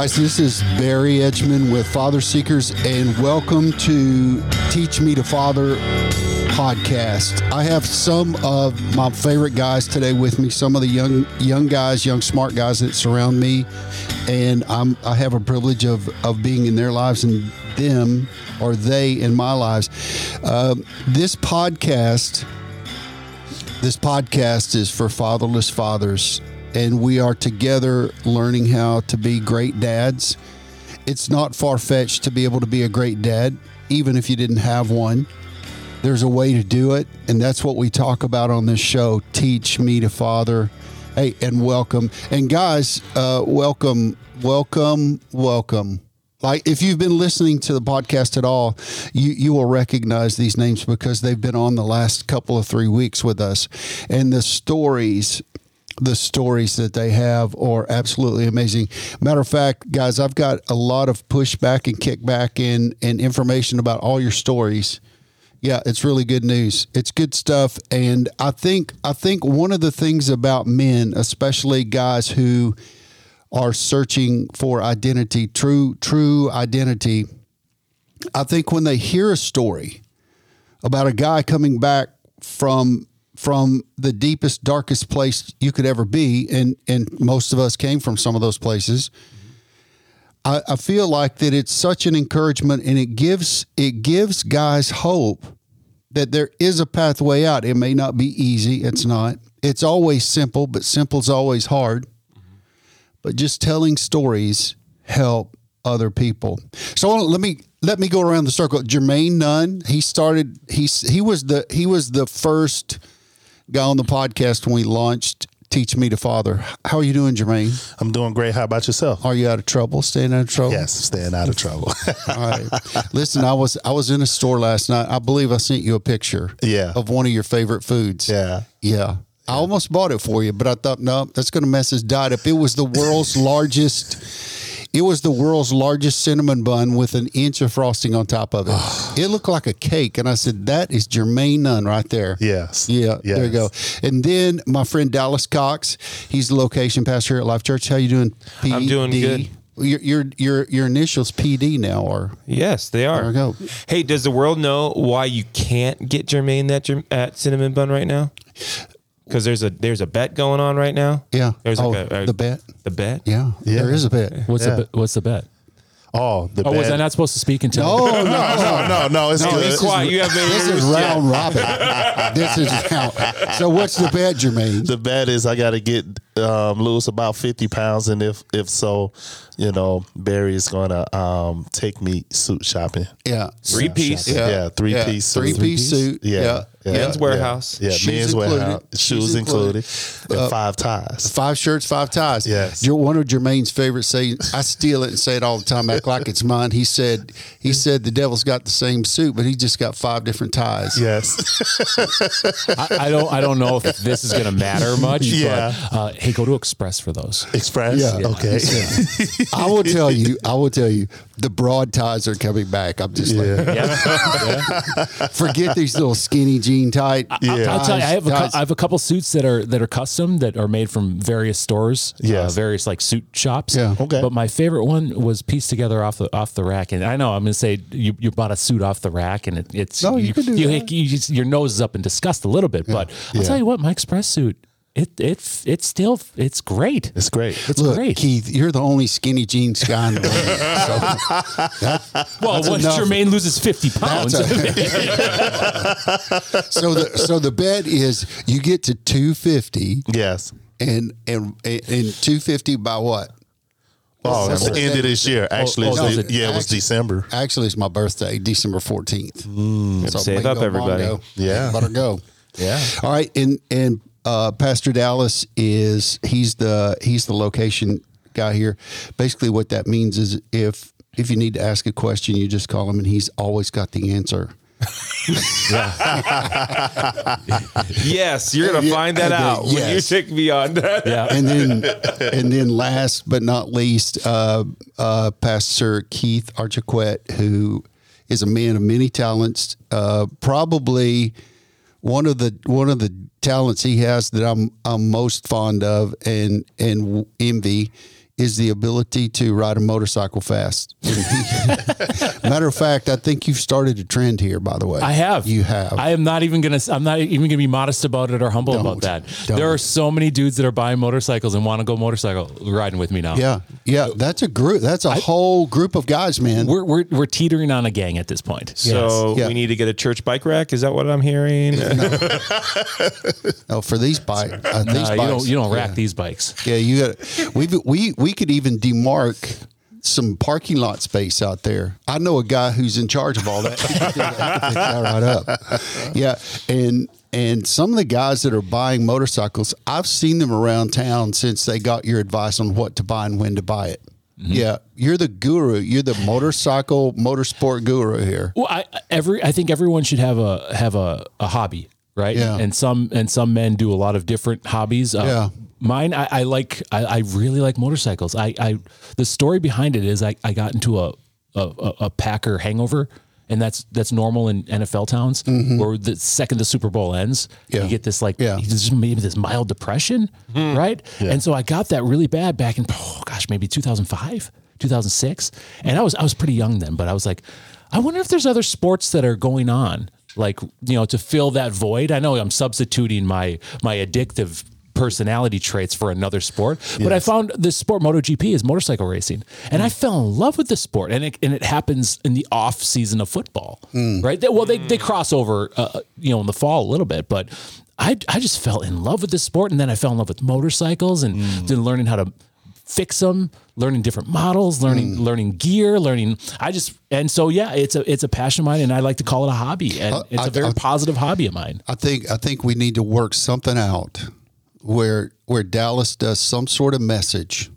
guys. This is Barry Edgman with Father Seekers, and welcome to Teach Me to Father podcast. I have some of my favorite guys today with me. Some of the young young guys, young smart guys that surround me, and I'm I have a privilege of of being in their lives and them or they in my lives. Uh, this podcast, this podcast is for fatherless fathers and we are together learning how to be great dads. It's not far fetched to be able to be a great dad, even if you didn't have one. There's a way to do it, and that's what we talk about on this show. Teach me to father. Hey, and welcome. And guys, uh, welcome, welcome, welcome. Like if you've been listening to the podcast at all, you you will recognize these names because they've been on the last couple of three weeks with us, and the stories the stories that they have are absolutely amazing. Matter of fact, guys, I've got a lot of pushback and kickback and, and information about all your stories. Yeah, it's really good news. It's good stuff. And I think I think one of the things about men, especially guys who are searching for identity, true true identity, I think when they hear a story about a guy coming back from from the deepest, darkest place you could ever be, and and most of us came from some of those places. I, I feel like that it's such an encouragement, and it gives it gives guys hope that there is a pathway out. It may not be easy. It's not. It's always simple, but simple is always hard. But just telling stories help other people. So let me let me go around the circle. Germaine Nunn, he started. He's he was the he was the first guy on the podcast when we launched Teach Me to Father. How are you doing, Germaine? I'm doing great. How about yourself? Are you out of trouble? Staying out of trouble? Yes, staying out of trouble. All right. Listen, I was I was in a store last night. I believe I sent you a picture. Yeah. Of one of your favorite foods. Yeah. Yeah. I almost bought it for you, but I thought, no, that's going to mess his diet up. It was the world's largest it was the world's largest cinnamon bun with an inch of frosting on top of it. it looked like a cake. And I said, that is Germaine Nunn right there. Yes. Yeah. Yes. There you go. And then my friend Dallas Cox, he's the location pastor here at Life Church. How you doing? PD? I'm doing good. Your, your your your initials PD now or Yes, they are. There we go. Hey, does the world know why you can't get Germaine that at cinnamon bun right now? Because there's a there's a bet going on right now. yeah. There's oh, like a, a- the bet. The bet. Yeah, Yeah. There is a bet. What's Yeah. the what's the bet? Oh, the Oh, was bad- I not supposed to speak until? No, no, No, no, no. It's No, good. this Be is- quiet. You have This is round robin. this is round. So what's the bet, Germaine? the bet is I got to get um, lose about fifty pounds, and if if so, you know, Barry is going to um, take me suit shopping. yeah. Three piece. Yeah, three piece suit. Three piece suit. Yeah, Yeah. yeah. Men's Wearhouse. Yeah, Shoes men's included. warehouse, Shoes shoes included. included, and five ties. Five shirts, five ties. Yes. Jer- One of Germaine's favorite sayings. I steal it and say it all the time, act like it's mine. He said, he said the devil's got the same suit, but he just got five different ties. Yes, I, I don't. I don't know if this is going to matter much. Yeah. But, uh, hey, go to Express for those. Express. Yeah. Okay. I will tell you, I will tell you, the broad ties are coming back. I'm just like, Yeah. forget these little skinny jean tight. Yeah. I'll tell you, I have a. I have a couple suits that are that are custom that are made from various stores, uh, various like suit shops. Yeah. Okay. But my favorite one was pieced together off the off the rack, and I know I'm going to say you, you bought a suit off the rack, and it, it's No, you could do you, that. you just- your nose is up in disgust a little bit, but I'll Yeah. tell you what, my Express suit, it it it's still it's great. It's great. It's Look, great. Keith, you're the only skinny jeans guy in the room. So that, well, that's when enough. Germaine loses 50 pounds, so the so the bet is you get to 250 Yes. and and and 250 by what? Oh, it's the end of this year. Actually, oh, it's no, it- yeah, it was actually- December. Actually, it's my birthday, December 14th. Mm, so Save up, everybody. bongo. Yeah. Better go. Yeah. All right, and and uh, Pastor Dallas is he's the he's the location guy here. Basically, what that means is if if you need to ask a question, you just call him, and he's always got the answer. Yes, you're gonna find that out when you yes. take me on that. yeah. and then and then last but not least, uh, uh, Pastor Keith Archiquette, who is a man of many talents, uh, probably one of the one of the talents he has that I'm I'm most fond of and and envy is the ability to ride a motorcycle fast. Matter of fact, I think you've started a trend here. By the way, I have. You have. I am not even gonna. I'm not even gonna be modest about it or humble about that. Don't. There are so many dudes that are buying motorcycles and want to go motorcycle riding with me now. yeah, yeah. That's a group. That's a whole group of guys, man. We're, we're, we're teetering on a gang at this point. So Yeah. we need to get a church bike rack. Is that what I'm hearing? Oh, for these bike, uh, these Uh, you bikes, don't you don't rack these bikes. Yeah, you got. We we we could even demark some parking lot space out there. I know a guy who's in charge of all that. He can pick that right up. Yeah, and and some of the guys that are buying motorcycles, I've seen them around town since they got your advice on what to buy and when to buy it. Mm-hmm. Yeah, you're the guru. You're the motorcycle motorsport guru here. Well, I every I think everyone should have a have a, a hobby, right? Yeah. And some and some men do a lot of different hobbies. Uh, Yeah. Mine, I, I like. I, I really like motorcycles. I, I the story behind it is I, I got into a a, a Packer hangover, and that's that's normal in NFL towns. Where the second the Super Bowl ends, Mm-hmm. Yeah. you get this like Yeah. just maybe this mild depression, right? And so I got that really bad back in oh gosh maybe 2005, 2006, and I was I was pretty young then, but I was like, I wonder if there's other sports that are going on like you know to fill that void. I know I'm substituting my my addictive personality traits for another sport, but I found this sport MotoGP is motorcycle racing, and I mm. fell in love with the sport, and it and it happens in the off season of football, mm. right? They, well, they they mm. cross over, uh, you know, in the fall a little bit, but. I, I just fell in love with this sport and then I fell in love with motorcycles and then learning how to fix them, learning different models, learning mm. learning gear, learning. I just and so yeah, it's a it's a passion of mine, and I like to call it a hobby, and uh, it's I- a very I- positive hobby of mine. I think I think we need to work something out where where Dallas does some sort of message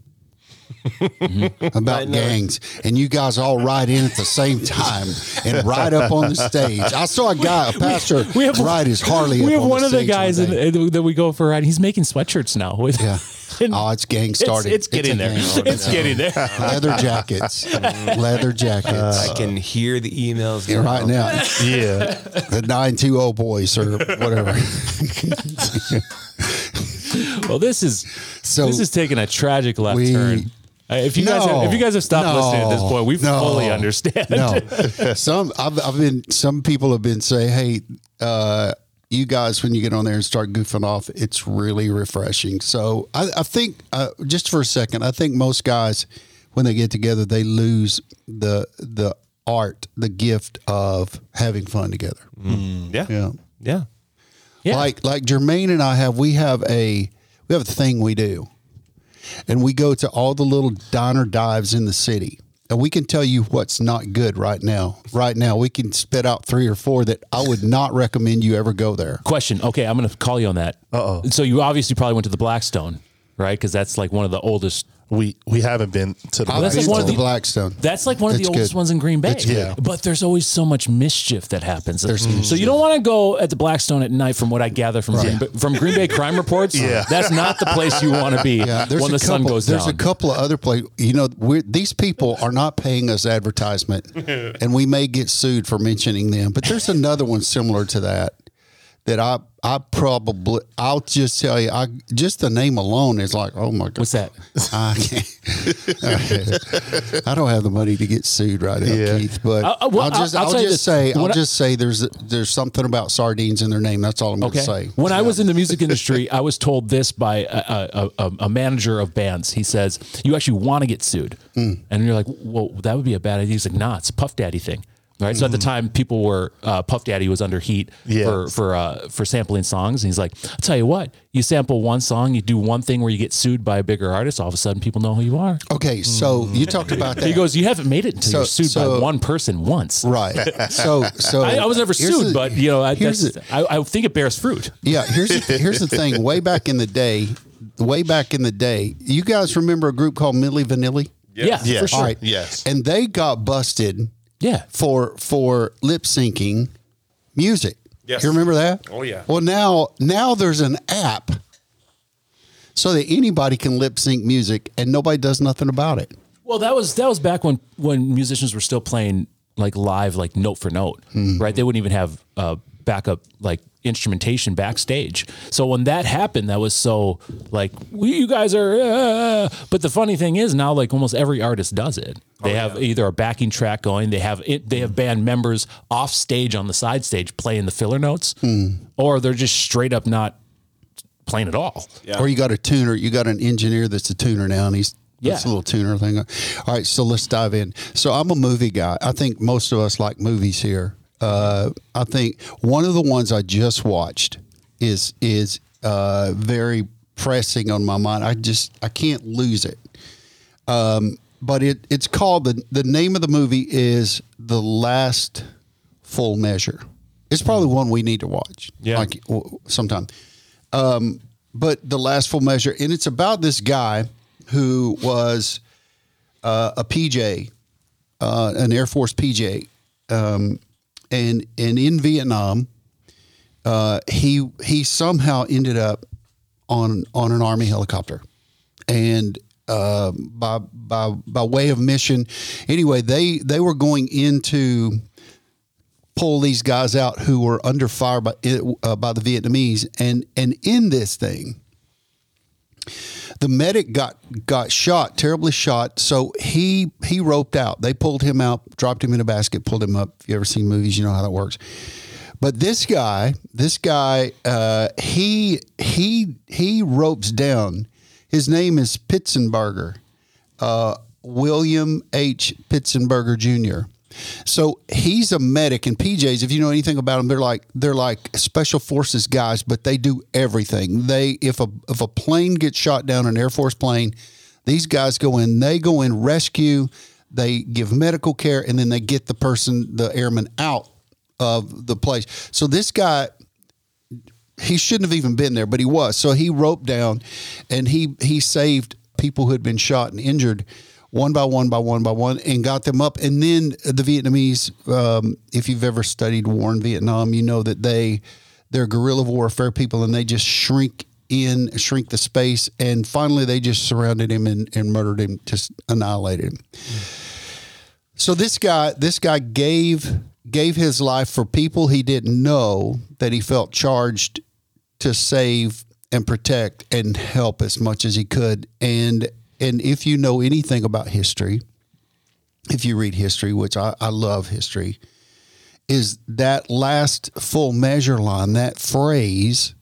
Mm-hmm. about gangs, and you guys all ride in at the same time and ride up on the stage. I saw a guy, a pastor, We have- ride his Harley. We up have on one of the guys one in, that we go for a ride. He's making sweatshirts now. With, Yeah. and Oh, it's gang started. it's getting a there. gang. It's getting there. Leather jackets, leather jackets. I can hear the emails now. right now, Yeah. the nine two zero boys or whatever. Well, this is So this is taking a tragic left we- turn. Uh, If you guys have, if you guys have stopped No, listening at this point, we no, fully understand. no, some I've, I've been. Some people have been saying, "Hey, uh, you guys, when you get on there and start goofing off, it's really refreshing." So I, I think, uh, just for a second, I think most guys, when they get together, they lose the the art, the gift of having fun together. Yeah. Yeah. Yeah. Yeah. Like like Germaine and I have we have a we have a thing we do. And we go to all the little diner dives in the city. And we can tell you what's not good right now. Right now, we can spit out three or four that I would not recommend you ever go there. Question. Okay, I'm going to call you on that. Uh oh. So you obviously probably went to the Blackstone, right? Because that's like one of the oldest. We we haven't been to the I've that's been like one to of the the- Blackstone. That's like one of the oldest good. ones in Green Bay. It's good. But there's always so much mischief that happens. Mm. so you don't want to go at the Blackstone at night, from what I gather from Green Bay, from Green Bay crime reports. Yeah. that's not the place you want to be Yeah, there's when a the sun couple, goes There's down. a couple of other places. You know, we're, these people are not paying us advertisement, and we may get sued for mentioning them. But there's another one similar to that that I I probably I'll just tell you. I just the name alone is like, oh my god, What's that? I can't. I don't have the money to get sued right now, Yeah. Keith. But Uh, uh, well, I'll just I'll- I'll I'll, just this. say I'll I- just say there's there's something about sardines in their name. That's all I'm going to say. When I was in the music industry, I was told this by a, a, a, a manager of bands. He says, "You actually want to get sued," Hmm. and you're like, "Well, that would be a bad idea." He's like, "Nah, it's a Puff Daddy thing." Right. So at the Hmm. time, people were uh, Puff Daddy was under heat Yeah. for for uh, for sampling songs. And he's like, "I'll tell you what, you sample one song, you do one thing where you get sued by a bigger artist, all of a sudden people know who you are." Okay, so you talked about that. He goes, "You haven't made it until So- you're sued by one person once." Right. So, so I, I was never here's sued, the- but you know, I, here's that's, the- I, I think it bears fruit. yeah. Here's the, here's the thing. Way back in the day, way back in the day, you guys remember a group called Milli Vanilli? Yeah, Yeah. for sure. All right. Yes. And they got busted Yeah. for for lip syncing music. Yes. You remember that? Oh, yeah. Well, now now there's an app so that anybody can lip sync music and nobody does nothing about it. Well, that was that was back when when musicians were still playing like live, like note for note, Hmm. right? They wouldn't even have uh, backup like instrumentation backstage. So when that happened, that was so like we, you guys are. Uh, but the funny thing is now, like almost every artist does it. They have either a backing track going, they have it, they have band members off stage on the side stage playing the filler notes, or they're just straight up not playing at all. Or you got a tuner, you got an engineer that's a tuner now, and he's Yeah. That's a little tuner thing. All right, so let's dive in. So I'm a movie guy. I think most of us like movies here. Uh, I think one of the ones I just watched is is uh, very pressing on my mind. I just I can't lose it. Um, but it it's called the the name of the movie is The Last Full Measure. It's probably one we need to watch. Yeah. like sometime. Um, but The Last Full Measure, and it's about this guy who was uh, a PJ, uh, an Air Force PJ, um, and and in Vietnam, uh, he he somehow ended up on on an army helicopter, and uh, by by by way of mission, anyway, they they were going into pull these guys out who were under fire by uh, by the Vietnamese, and and in this thing, the medic got got shot, terribly shot. So he he roped out. They pulled him out, dropped him in a basket, pulled him up. If you ever seen movies, you know how that works. But this guy, this guy, uh, he he he ropes down. His name is Pitsenbarger, uh, William H. Pitsenbarger Jr. So he's a medic, and PJs. If you know anything about them, they're like they're like special forces guys, but they do everything. They if a if a plane gets shot down, an Air Force plane, these guys go in. They go in, rescue, they give medical care, and then they get the person, the airman, out of the place. So this guy, he shouldn't have even been there, but he was. So he roped down, and he he saved people who had been shot and injured one by one by one by one and got them up. And then the vietnamese um, if you've ever studied war in vietnam you know that they they're guerrilla warfare people and they just shrink in shrink the space. And finally they just surrounded him and, and murdered him just annihilated him. So this guy this guy gave gave his life for people he didn't know that he felt charged to save and protect and help as much as he could. And and if you know anything about history if you read history which i, I love history is that last full measure line that phrase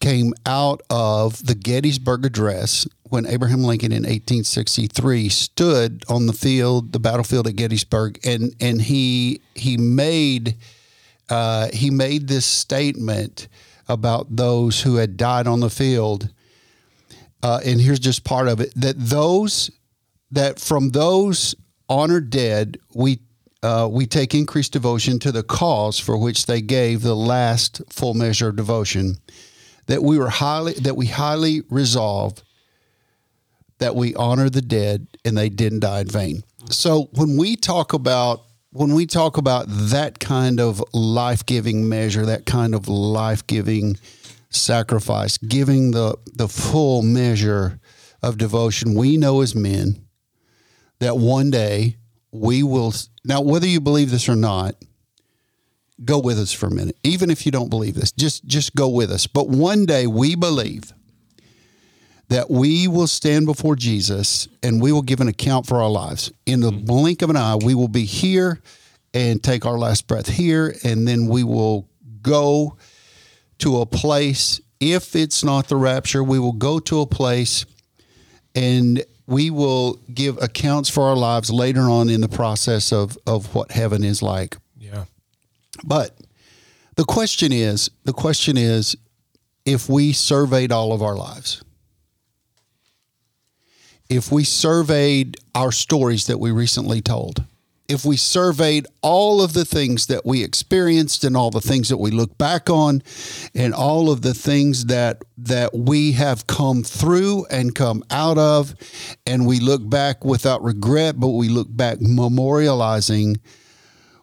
came out of the gettysburg address when abraham lincoln in 1863 stood on the field the battlefield at gettysburg and and he he made uh, he made this statement about those who had died on the field uh, and here's just part of it that those that from those honored dead we uh, we take increased devotion to the cause for which they gave the last full measure of devotion that we were highly that we highly resolve that we honor the dead and they didn't die in vain. So when we talk about when we talk about that kind of life-giving measure that kind of life-giving sacrifice, giving the, the full measure of devotion. We know as men that one day we will, now, whether you believe this or not, go with us for a minute. Even if you don't believe this, just, just go with us. But one day we believe that we will stand before Jesus and we will give an account for our lives. In the blink of an eye, we will be here and take our last breath here, and then we will go to a place. If it's not the rapture, we will go to a place and we will give accounts for our lives later on in the process of, of what heaven is like. Yeah. But the question is the question is if we surveyed all of our lives, if we surveyed our stories that we recently told, if we surveyed all of the things that we experienced and all the things that we look back on and all of the things that that we have come through and come out of and we look back without regret but we look back memorializing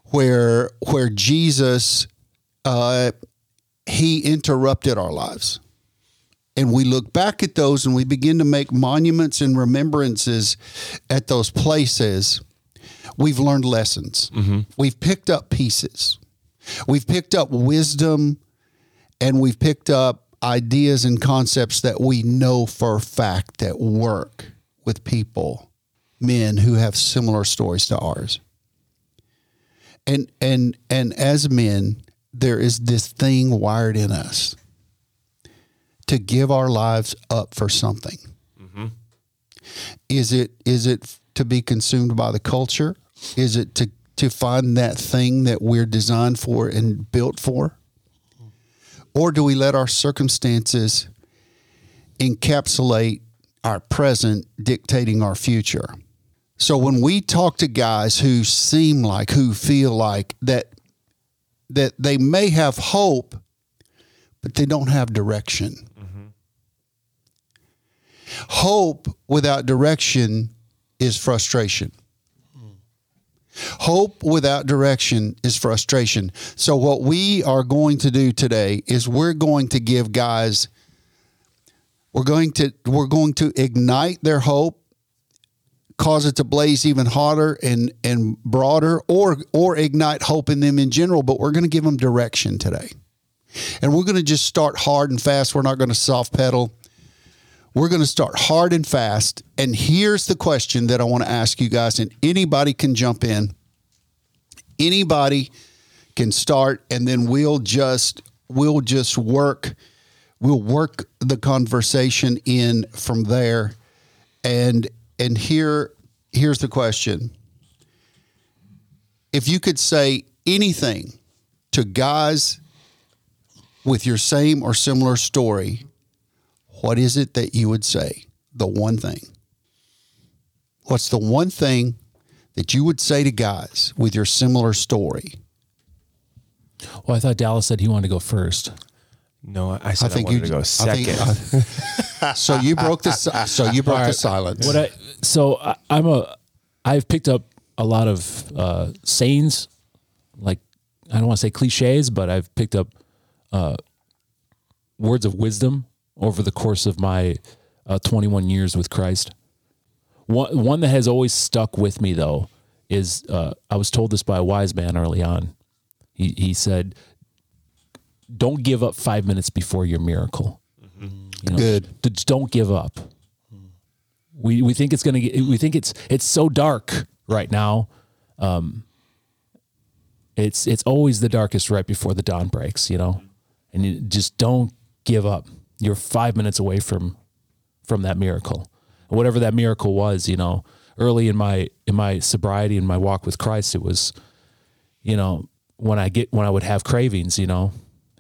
where where Jesus uh, he interrupted our lives. And we look back at those and we begin to make monuments and remembrances at those places we've learned lessons. Mm-hmm. We've picked up pieces. We've picked up wisdom and we've picked up ideas and concepts that we know for a fact that work with people, men who have similar stories to ours. And and and as men, there is this thing wired in us to give our lives up for something. Mm-hmm. Is it is it to be consumed by the culture? Is it to to find that thing that we're designed for and built for? Or do we let our circumstances encapsulate our present dictating our future? So when we talk to guys who seem like who feel like that that they may have hope but they don't have direction. Mm-hmm. Hope without direction is frustration. Hope without direction is frustration. So, what we are going to do today is we're going to give guys, we're going to we're going to ignite their hope, cause it to blaze even hotter and and broader, or or ignite hope in them in general. But we're going to give them direction today, and we're going to just start hard and fast. We're not going to soft pedal. We're going to start hard and fast. And here's the question that I want to ask you guys, and anybody can jump in. Anybody can start, and then we'll just we'll just work we'll work the conversation in from there. And and here here's the question. If you could say anything to guys with your same or similar story, what is it that you would say? The one thing. What's the one thing that you would say to guys with your similar story? Well, I thought Dallas said he wanted to go first. No, I said I, think wanted you to go I second. think- uh, so you broke the so you broke the silence. What I so I, I'm a I've picked up a lot of uh, sayings, like I don't want to say cliches, but I've picked up uh, words of wisdom over the course of my uh, 21 years with Christ. One one that has always stuck with me though is uh, I was told this by a wise man early on. He he said, "Don't give up five minutes before your miracle." You know, Good. d- Don't give up. We we think it's gonna get. We think it's it's so dark right now. Um, it's it's always the darkest right before the dawn breaks. You know, and you just don't give up. You're five minutes away from from that miracle, whatever that miracle was. You know, early in my in my sobriety and my walk with Christ, it was, you know, when I get when I would have cravings, you know,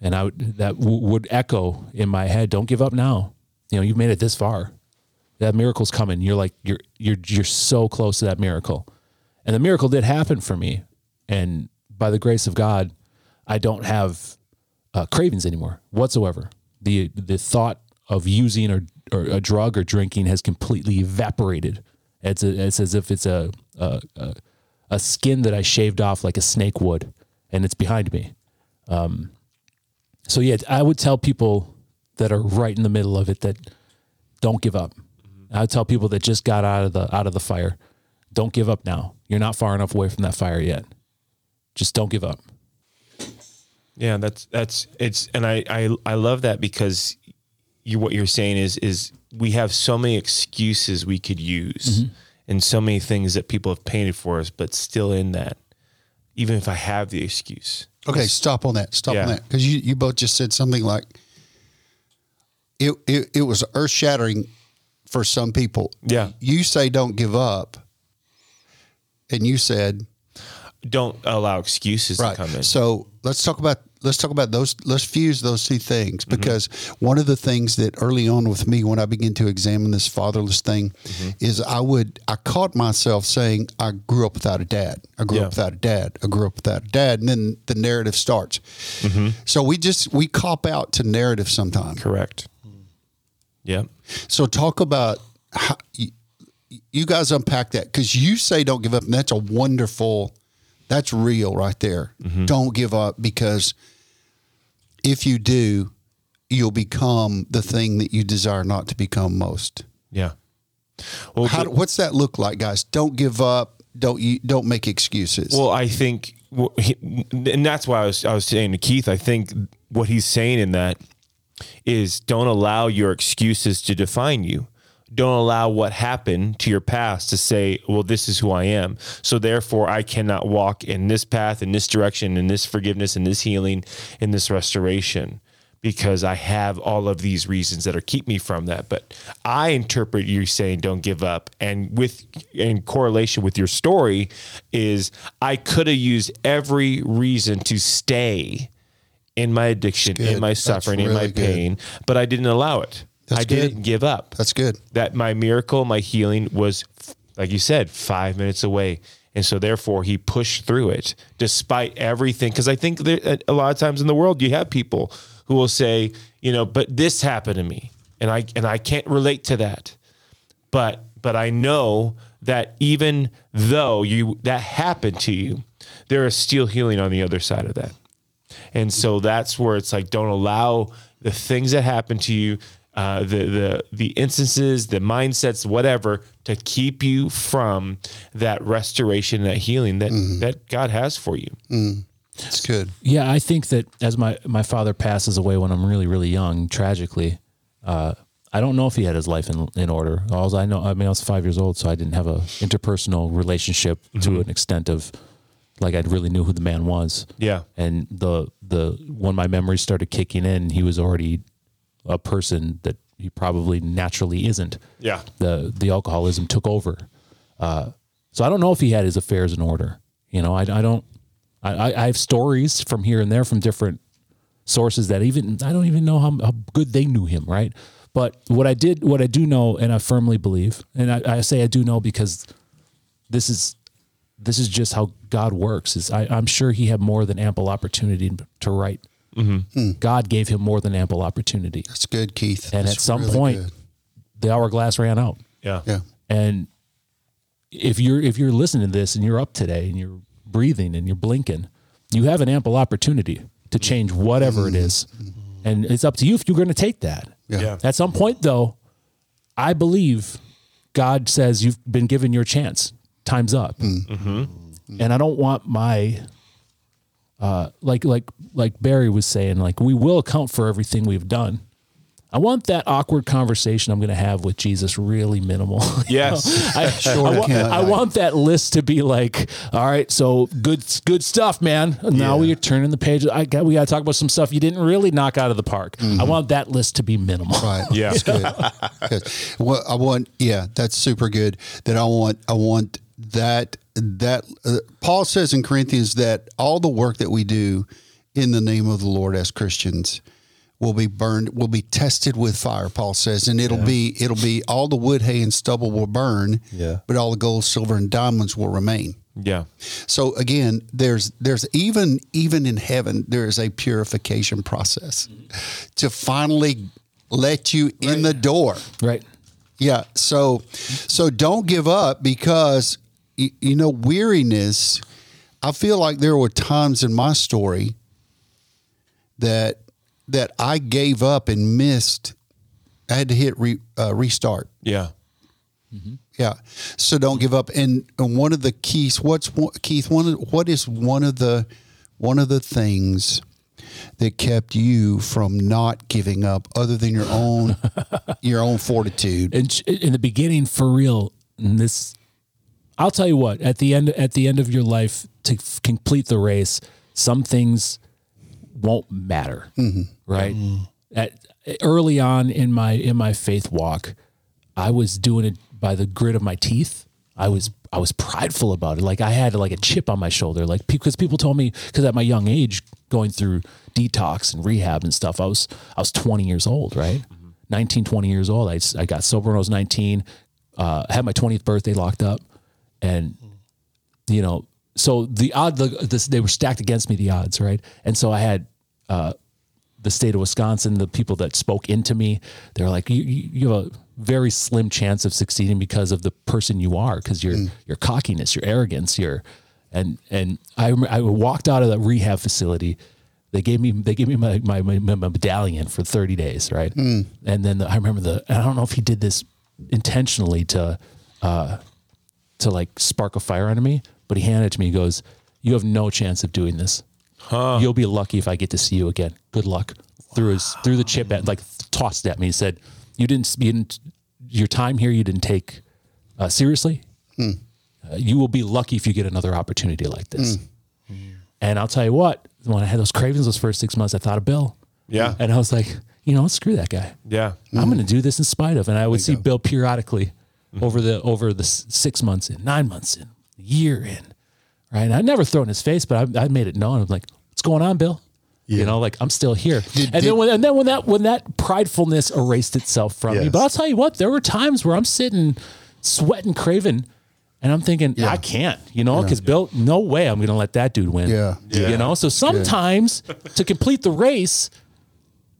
and I would that w- would echo in my head, "Don't give up now." You know, you've made it this far. That miracle's coming. You're like you're you're you're so close to that miracle, and the miracle did happen for me. And by the grace of God, I don't have uh, cravings anymore whatsoever. The The thought of using or, or a drug or drinking has completely evaporated. It's a, it's as if it's a, a a skin that I shaved off like a snake would, and it's behind me. Um, so yeah, I would tell people that are right in the middle of it that don't give up. I would tell people that just got out of the out of the fire, don't give up now. You're not far enough away from that fire yet. Just don't give up. Yeah, that's that's it's and I I I love that because you what you're saying is is we have so many excuses we could use mm-hmm. and so many things that people have painted for us, but still in that, even if I have the excuse. Okay, stop on that. Stop Yeah. on that because you, you both just said something like it. It, it was earth shattering for some people. Yeah. you say don't give up, and you said Don't allow excuses right. to come in. So let's talk about let's talk about those. Let's fuse those two things mm-hmm. because one of the things that early on with me when I began to examine this fatherless thing mm-hmm. is I would I caught myself saying I grew up without a dad. I grew Yeah. up without a dad. I grew up without a dad, and then the narrative starts. Mm-hmm. So we just we cop out to narrative sometimes. Correct. Yeah. So talk about how you, you guys unpack that because you say don't give up, and that's a wonderful, that's real right there. Mm-hmm. Don't give up because if you do, you'll become the thing that you desire not to become most. Yeah. Well, How, what's that look like, guys? Don't give up. Don't you don't make excuses. Well, I think, and that's why I was I was saying to Keith. I think what he's saying in that is don't allow your excuses to define you. Don't allow what happened to your past to say, well, this is who I am. So therefore, I cannot walk in this path, in this direction, in this forgiveness, in this healing, in this restoration because I have all of these reasons that are keep me from that. But I interpret you saying don't give up. And with in correlation with your story is I could have used every reason to stay in my addiction, in my suffering, in my really good. pain, but I didn't allow it. That's I didn't give up. That's good. that my miracle, my healing was, like you said, five minutes away. And so, therefore, he pushed through it despite everything. Because I think there, uh, a lot of times in the world, you have people who will say, you know, but this happened to me, and I and I can't relate to that. But but I know that even though you that happened to you, there is still healing on the other side of that. And so that's where it's like, don't allow the things that happen to you, uh, the the the instances, the mindsets, whatever, to keep you from that restoration, that healing that that God has for you. It's good. Yeah, I think that as my my father passes away when I'm really really young, tragically, uh, I don't know if he had his life in in order. All I know, I mean, I was five years old, so I didn't have a interpersonal relationship to an extent of like I really knew who the man was. Yeah. and the the when my memories started kicking in, he was already a person that he probably naturally isn't. Yeah. the the alcoholism took over. Uh, so I don't know if he had his affairs in order. You know, I, I don't. I, I have stories from here and there from different sources that even I don't even know how, how good they knew him, right? But what I did, what I do know, and I firmly believe, and I, I say I do know because this is this is just how God works. Is I, I'm sure he had more than ample opportunity to write. Mm-hmm. Hmm. God gave him more than ample opportunity, That's good, Keith. and That's at some really point, good. the hourglass ran out. Yeah. yeah. And if you're if you're listening to this and you're up today and you're breathing and you're blinking, you have an ample opportunity to change whatever it mm-hmm. is. And it's up to you if you're going to take that. Yeah. Yeah. At some point though, I believe God says you've been given your chance. Time's up. Hmm. Mm-hmm. And I don't want my uh like like like Barry was saying like we will account for everything we've done. I want that awkward conversation I'm going to have with Jesus really minimal. Yes. I, Short I, account. I want that list to be like, all right, so good, good stuff, man. Now Yeah. we are turning the page. I got, we got to talk about some stuff you didn't really knock out of the park. I want that list to be minimal. Mm-hmm. Right. Yeah. That's good. good. Well, I want, yeah, that's super good. That I want, I want that, that, uh, Paul says in Corinthians that all the work that we do in the name of the Lord as Christians will be burned, will be tested with fire, Paul says. And it'll be, it'll be all the wood, hay, and stubble will burn, Yeah. but all the gold, silver, and diamonds will remain. Yeah. So again, there's there's even even in heaven there is a purification process to finally let you in the door. Right. Yeah. So so don't give up because y- you know weariness. I feel like there were times in my story that that I gave up and missed. I had to hit re, uh, restart. Yeah. Yeah. So don't give up. And, and one of the keys, what's one, Keith? One of what is one of the one of the things that kept you from not giving up, other than your own your own fortitude? in, in the beginning for real and this i'll tell you what at the end at the end of your life to f- complete the race some things won't matter mm-hmm. right? Mm-hmm. At early on in my in my faith walk i was doing it by the grit of my teeth. I was i was prideful about it. Like i had like a chip on my shoulder like because people told me because at my young age going through detox and rehab and stuff i was i was 20 years old right? Mm-hmm. 19 20 years old. I I got sober when i was 19 uh, I had my 20th birthday locked up and you know so the odd the, this, they were stacked against me the odds right? And so i had uh, the state of wisconsin the people that spoke into me they're like you, you, you have a very slim chance of succeeding because of the person you are because your your cockiness your arrogance your and and I I walked out of the rehab facility. They gave me they gave me my my, my, my medallion for 30 days right? And then the, i remember the and i don't know if he did this intentionally to uh to like spark a fire under me but he handed it to me he goes you have no chance of doing this You'll be lucky if I get to see you again. Good luck. Through his through the chip at like tossed at me. He said, "You didn't. You didn't. Your time here, you didn't take uh, seriously. Uh, you will be lucky if you get another opportunity like this." And I'll tell you what, when I had those cravings those first six months, I thought of Bill. Yeah. And I was like, you know, screw that guy. Yeah. I'm going to do this in spite of. And I would see Bill periodically over the over the six months in, nine months in, year in, right? And I'd never throw in his face, but I, I made it known. I'm like, what's going on, Bill? You know, like I'm still here. Did- and did- then when and then when that when that pridefulness erased itself from me, but I'll tell you what, there were times where I'm sitting, sweating, craving. And I'm thinking, Yeah. I can't, you know, because Bill, no way I'm going to let that dude win. Yeah. You know, so sometimes to complete the race,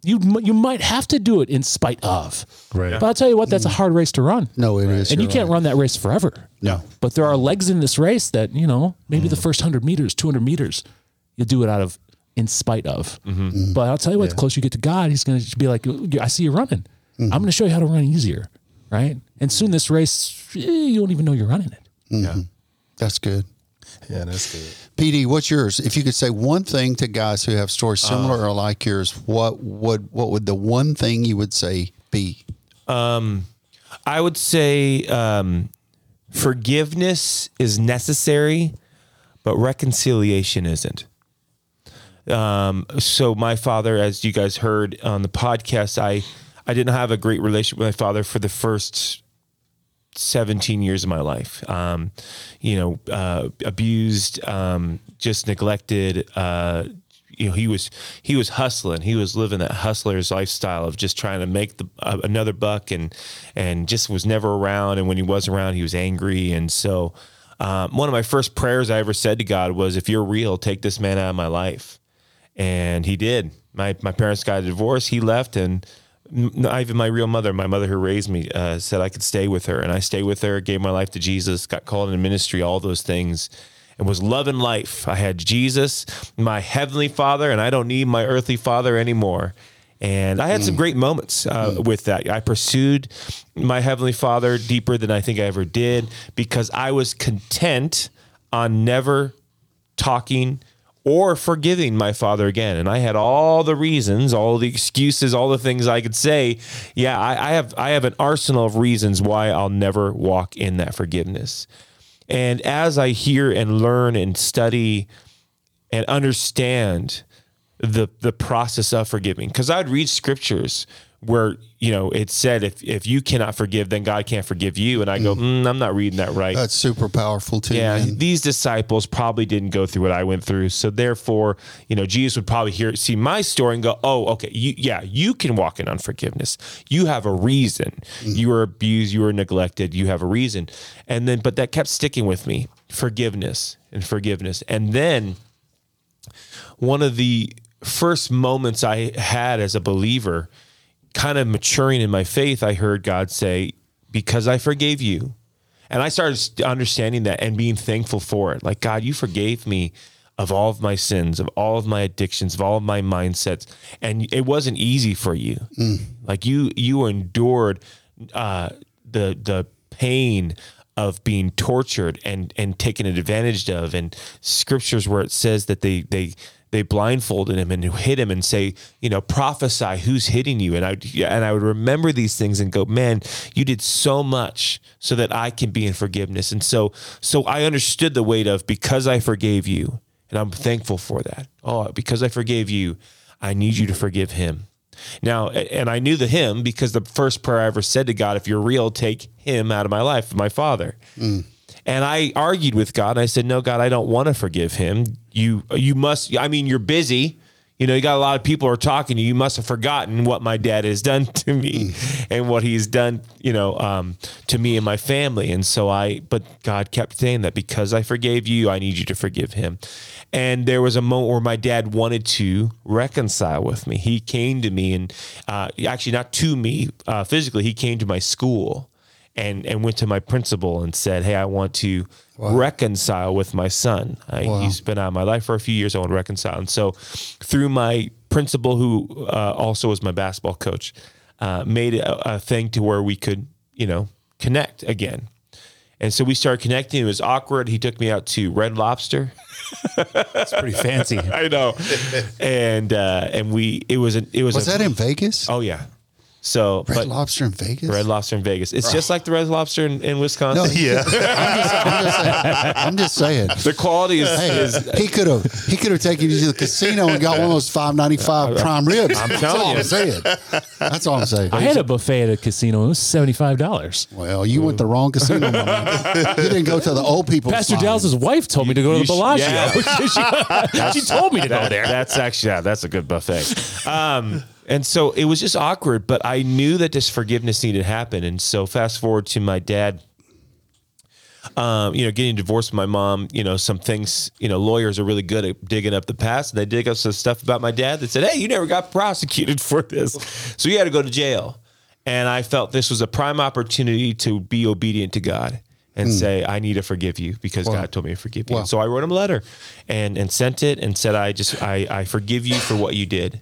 you you might have to do it in spite of. Right. But I'll tell you what, that's a mm. hard race to run. No, it is. and you You're can't right. run that race forever. No. But there are legs in this race that, you know, maybe the mm. first 100 meters, 200 meters, you'll do it out of in spite of. Mm-hmm. Mm. But I'll tell you what, the closer you get to God, he's going to be like, I see you running. Mm-hmm. I'm going to show you how to run easier. Right. And soon this race, eh, you won't even know you're running it. Mm-hmm. Yeah. That's good. Yeah, that's good. PD, what's yours? If you could say one thing to guys who have stories similar or like yours, what would what would the one thing you would say be? I would say um, forgiveness is necessary, but reconciliation isn't. Um, so my father, as you guys heard on the podcast, I I didn't have a great relationship with my father for the first 17 years of my life. Um, you know, uh, abused, um, just neglected. Uh, you know, he was he was hustling. He was living that hustler's lifestyle of just trying to make the uh, another buck, and and just was never around. And when he was around, he was angry. And so, um, one of my first prayers I ever said to God was, "If you're real, take this man out of my life." and he did. My my parents got a divorce. He left, and not even my real mother, my mother who raised me, uh, said I could stay with her, and I stayed with her. Gave my life to Jesus. Got called into ministry. All those things. And was loving life. I had Jesus, my heavenly Father, and I don't need my earthly father anymore. And I had some great moments uh, with that. I pursued my heavenly Father deeper than I think I ever did because I was content on never talking or forgiving my father again. And I had all the reasons, all the excuses, all the things I could say. Yeah, I, I have I have an arsenal of reasons why I'll never walk in that forgiveness. And as I hear and learn and study and understand the the process of forgiving, because I'd read scriptures where you know it said if if you cannot forgive, then God can't forgive you, and I go, mm, I'm not reading that right. That's super powerful too. Yeah, man. these disciples probably didn't go through what I went through, so therefore, you know, Jesus would probably hear see my story and go, "Oh, okay, you, yeah, you can walk in unforgiveness. You have a reason. You were abused, you were neglected. You have a reason." And then, but that kept sticking with me: forgiveness and forgiveness. And then, one of the first moments I had as a believer, kind of maturing in my faith, I heard God say, "Because I forgave you." And I started understanding that and being thankful for it. Like, God, you forgave me of all of my sins, of all of my addictions, of all of my mindsets. And it wasn't easy for you. Like you you endured uh, the the pain of being tortured and and taken advantage of and scriptures where it says that they they they blindfolded him and hit him and say, you know, prophesy who's hitting you. And I and I would remember these things and go, man, you did so much so that I can be in forgiveness. And so so I understood the weight of because I forgave you, and I'm thankful for that. Oh, because I forgave you, I need you to forgive him. Now, and I knew the him because the first prayer I ever said to God, if you're real, take him out of my life, my father. Mm. And I argued with God. And I said, "No, God, I don't want to forgive him. You, you must. I mean, you're busy. You know, you got a lot of people are talking to you. You must have forgotten what my dad has done to me and what he's done, you know, um, to me and my family. And so I, but God kept saying that because I forgave you, I need you to forgive him. And there was a moment where my dad wanted to reconcile with me. He came to me and uh, actually not to me uh, physically. He came to my school and and went to my principal and said, "Hey, I want to reconcile with my son. I, He's been out of my life for a few years. I want to reconcile." And so, through my principal, who uh, also was my basketball coach, uh, made a, a thing to where we could, you know, connect again. And so we started connecting. It was awkward. He took me out to Red Lobster. It's pretty fancy. I know. and uh, and we it was a, it was Was a, that in Vegas? oh yeah. So Red but Lobster in Vegas? Red Lobster in Vegas. It's just like the Red Lobster in, in Wisconsin. No, Yeah. I'm just saying. I'm just saying. The quality is, Hey, is he could have he could have taken you to the casino and got one of those five ninety five prime ribs. I'm That's telling all you. I'm saying. That's all I'm saying. I had a buffet at a casino. It was seventy five dollars. well, you went to the wrong casino. my man. You didn't go to the old people. Pastor Dallas's wife told me to go to the sh- Bellagio. yeah. she, she told me to go there. That's actually yeah, that's a good buffet. Um, and so it was just awkward, but I knew that this forgiveness needed to happen. And so fast forward to my dad. Um, you know, getting divorced with my mom, you know, some things, you know, lawyers are really good at digging up the past. And they dig up some stuff about my dad that said, Hey, you never got prosecuted for this. So you had to go to jail. And I felt this was a prime opportunity to be obedient to God and say, I need to forgive you because God told me to forgive you. Wow. So I wrote him a letter and, and sent it and said, I just, I, I forgive you for what you did.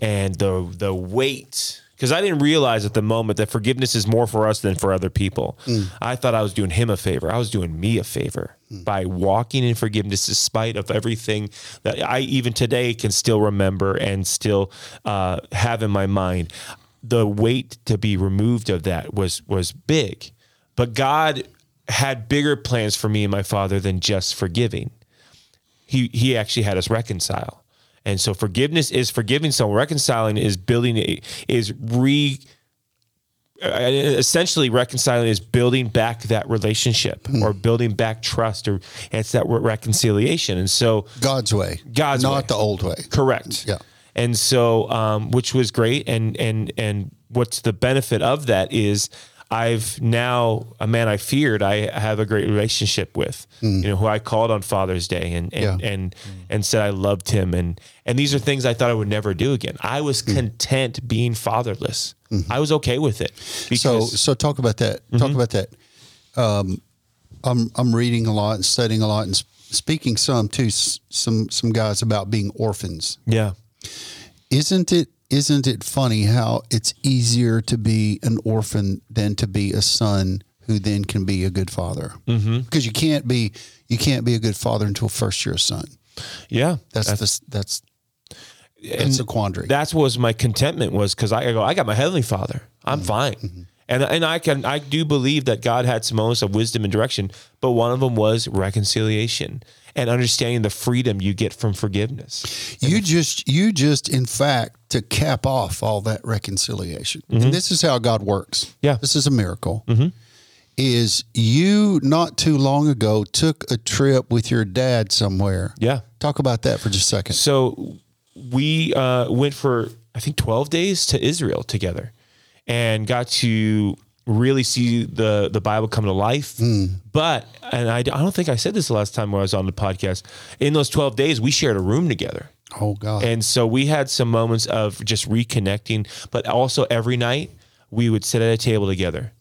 And the, the weight, because I didn't realize at the moment that forgiveness is more for us than for other people. I thought I was doing him a favor. I was doing me a favor by walking in forgiveness, despite of everything that I even today can still remember and still uh, have in my mind. The weight to be removed of that was was big, but God had bigger plans for me and my father than just forgiving he he actually had us reconcile. And so forgiveness is forgiving someone. Reconciling is building is re uh, essentially reconciling is building back that relationship or building back trust or it's that word reconciliation. And so God's way. God's not way. the old way. Correct. Yeah. And so, um, which was great. And and and what's the benefit of that is I've now a man I feared I have a great relationship with, you know, who I called on Father's Day and and Mm. Yeah. and and said I loved him and and these are things I thought I would never do again. I was Mm. content being fatherless. I was okay with it Mm-hmm. So so talk about that. Talk about that. Um, I'm I'm reading a lot and studying a lot and speaking some to some some guys about being orphans. yeah, Isn't it isn't it funny how it's easier to be an orphan than to be a son who then can be a good father? Mm-hmm. Because you can't be you can't be a good father until first you're a son. yeah, That's that's that's that's a quandary. that's what was my contentment was because I go, I got my heavenly Father. I'm Mm-hmm. fine, and and I can I do believe that God had some moments of wisdom and direction, but one of them was reconciliation and understanding the freedom you get from forgiveness. You just, you just, in fact, to cap off all that reconciliation, and this is how God works. Mm-hmm. Yeah. Mm-hmm. this is a miracle. Is you not too long ago took a trip with your dad somewhere? Yeah. Talk about that for just a second. So we uh, went for I think twelve days to Israel together, and got to really see the the Bible come to life. But and I, I don't think I said this the last time when I was on the podcast. In those twelve days, we shared a room together. Oh God! And so we had some moments of just reconnecting, but also every night we would sit at a table together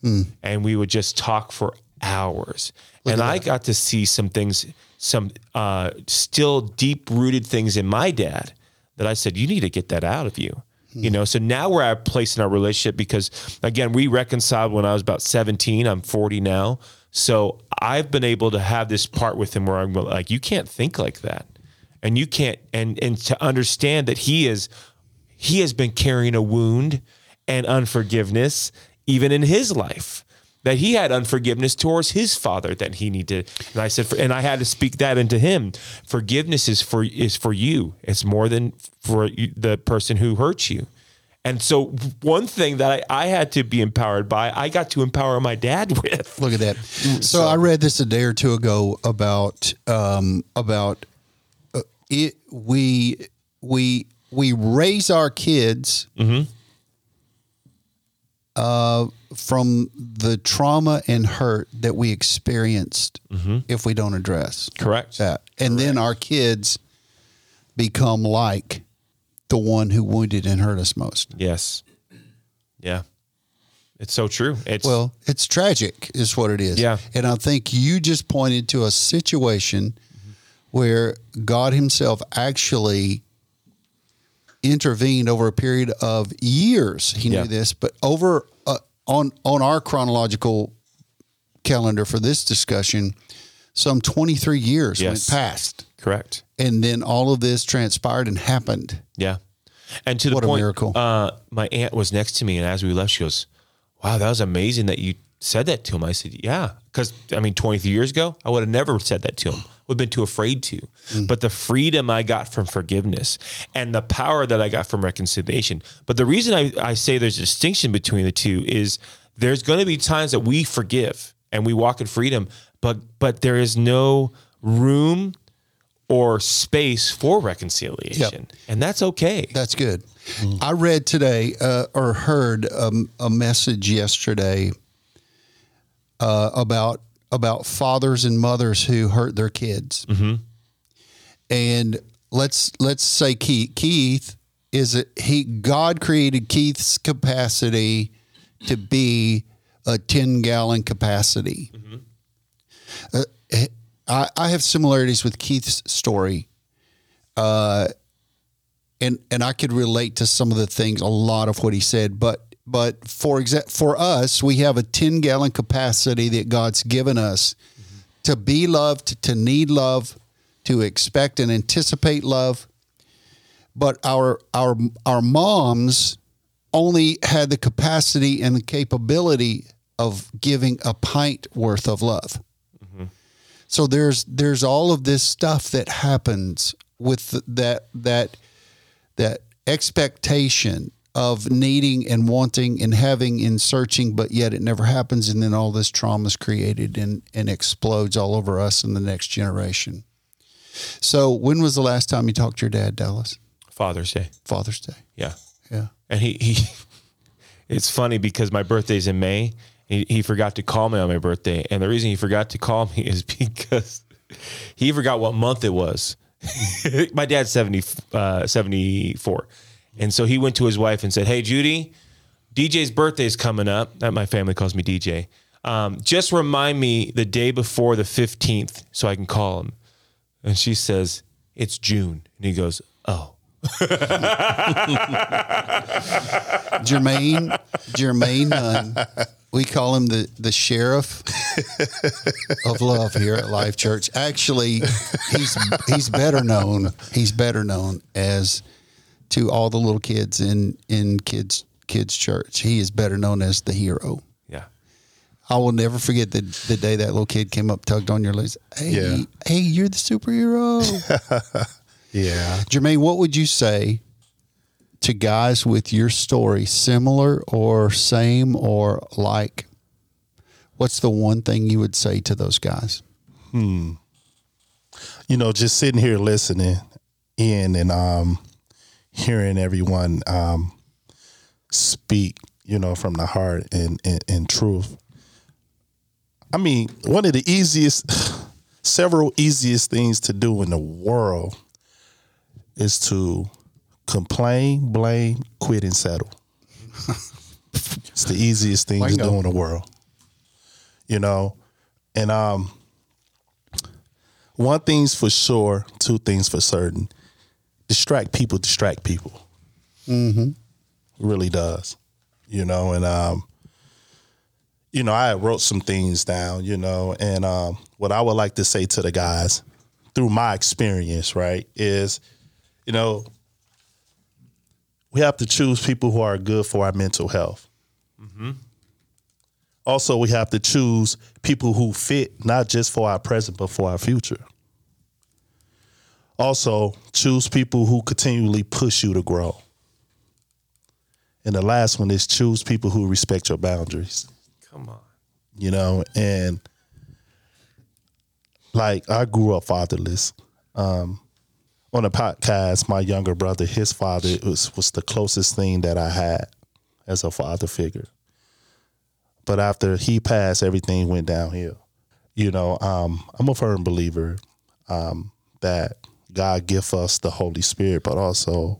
and we would just talk for hours. and I got to see some things, some uh, still deep rooted things in my dad that I said, you need to get that out of you. You know, so now we're at a place in our relationship because again, we reconciled when I was about 17. I'm 40 now. So I've been able to have this part with him where I'm like, you can't think like that and you can't and and to understand that he is he has been carrying a wound and unforgiveness even in his life that he had unforgiveness towards his father that he needed and i said and i had to speak that into him forgiveness is for is for you it's more than for you- the person who hurt you and so one thing that I, I had to be empowered by i got to empower my dad with Look at that. So, I read this a day or two ago about um, about uh, it. We we we raise our kids uh, from the trauma and hurt that we experienced if we don't address correct. that, and then our kids become like the one who wounded and hurt us most. yes. Yeah. It's so true. It's Well, it's tragic, is what it is. Yeah. And I think you just pointed to a situation where God Himself actually intervened over a period of years. He Yeah. knew this, but over uh, on on our chronological calendar for this discussion, some 23 years Yes. went past. Correct. And then all of this transpired and happened. Yeah. And to the What a point, miracle. Uh, my aunt was next to me, and as we left, she goes, "Wow, that was amazing that you said that to him." I said, "Yeah," because I mean, 23 years ago, I would have never said that to him. Would have been too afraid to. But the freedom I got from forgiveness and the power that I got from reconciliation. But the reason I, I say there's a distinction between the two is there's going to be times that we forgive and we walk in freedom, but but there is no room or space for reconciliation, and that's okay. That's good. I read today uh, or heard um, a message yesterday uh, about about fathers and mothers who hurt their kids. And let's let's say Keith, Keith is a, he God created Keith's capacity to be a 10 gallon capacity. Uh, I, I have similarities with Keith's story Uh, and and I could relate to some of the things, a lot of what he said. But but for exa- for us, we have a ten gallon capacity that God's given us to be loved, to need love, to expect and anticipate love. But our our our moms only had the capacity and the capability of giving a pint worth of love. So there's there's all of this stuff that happens with that that that expectation of needing and wanting and having and searching, but yet it never happens, and then all this trauma is created and and explodes all over us in the next generation. So when was the last time you talked to your dad, Dallas? Father's Day. Father's Day. Yeah. Yeah. And he, he it's funny because my birthday's in May. He, he forgot to call me on my birthday. And the reason he forgot to call me is because he forgot what month it was. my dad's 70, uh, 74. And so he went to his wife and said, Hey, Judy, DJ's birthday's coming up. That my family calls me DJ. Um, just remind me the day before the 15th so I can call him. And she says, It's June. And he goes, Oh. Germaine, Germaine Nunn. We call him the, the sheriff of love here at Life Church. Actually, he's he's better known. He's better known as to all the little kids in in kids kids church. He is better known as the hero. Yeah. I will never forget the the day that little kid came up, tugged on your legs. Hey, Yeah. hey, you're the superhero. Yeah. Germaine, what would you say to guys with your story, similar or same or like? What's the one thing you would say to those guys? Hmm. You know, just sitting here listening in and um, hearing everyone um, speak, you know, from the heart and, and, and truth. I mean, one of the easiest, several easiest things to do in the world is to complain, blame, quit, and settle. it's the easiest thing to do in the world. You know, and um, one thing's for sure, two things for certain. Distract people, distract people. Mm-hmm. Really does. You know, and um, you know, I wrote some things down, you know, and um what I would like to say to the guys through my experience, right, is, you know, we have to choose people who are good for our mental health. Also, we have to choose people who fit not just for our present, but for our future. Also, choose people who continually push you to grow. And the last one is choose people who respect your boundaries, Come on. you know, and like I grew up fatherless. Um, on a podcast, my younger brother, his father was was the closest thing that I had as a father figure. But after he passed, everything went downhill. You know, um, I'm a firm believer um, that God give us the Holy Spirit, but also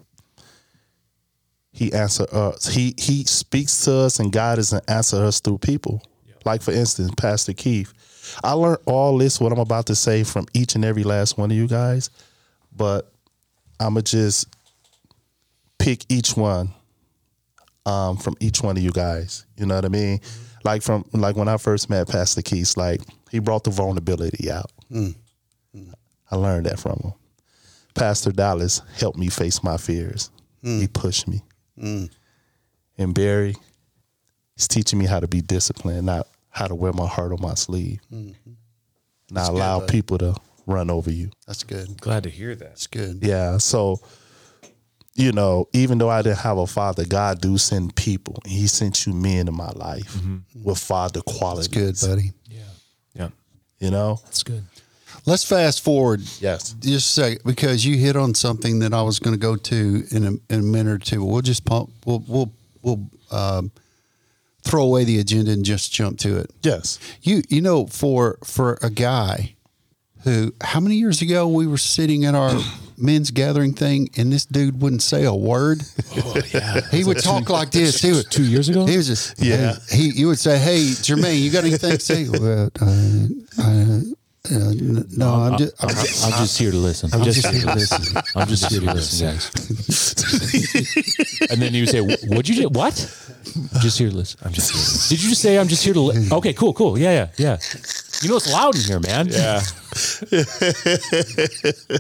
He answer us. He He speaks to us and God us and answer us through people. Like for instance, Pastor Keith. I learned all this what I'm about to say from each and every last one of you guys, but I'ma just pick each one um, from each one of you guys. You know what I mean? Like from like when I first met Pastor Keith, like he brought the vulnerability out. I learned that from him. Pastor Dallas helped me face my fears. Hmm. He pushed me. Hmm. And Barry, he's teaching me how to be disciplined, not how to wear my heart on my sleeve. Hmm. Not good, allow buddy. people to run over you. That's good. Glad to hear that. That's good. Yeah. So, you know, even though I didn't have a father, God do send people. He sent you men in my life mm-hmm. with father qualities. That's good, buddy. Yeah. Yeah. You know? That's good. Let's fast forward Yes. just a because you hit on something that I was going to go to in a, in a minute or two. We'll just pump. We'll we'll we'll um, throw away the agenda and just jump to it. Yes. You you know for for a guy who how many years ago we were sitting at our men's gathering thing and this dude wouldn't say a word. Oh yeah. He would talk like this. He would, Two years ago. He was just Yeah. He you would say, "Hey, Germaine, you got anything to say?" Well, uh, uh, n- no, I'm just. I'm, I'm just here to listen. I'm just here to listen. I'm just here to listen, guys. and then you say, "What'd you do? What?" Just here to listen. I'm just. Here. Did you just say I'm just here to? Li-? Okay, cool, cool. Yeah, yeah, yeah. You know it's loud in here, man. Yeah.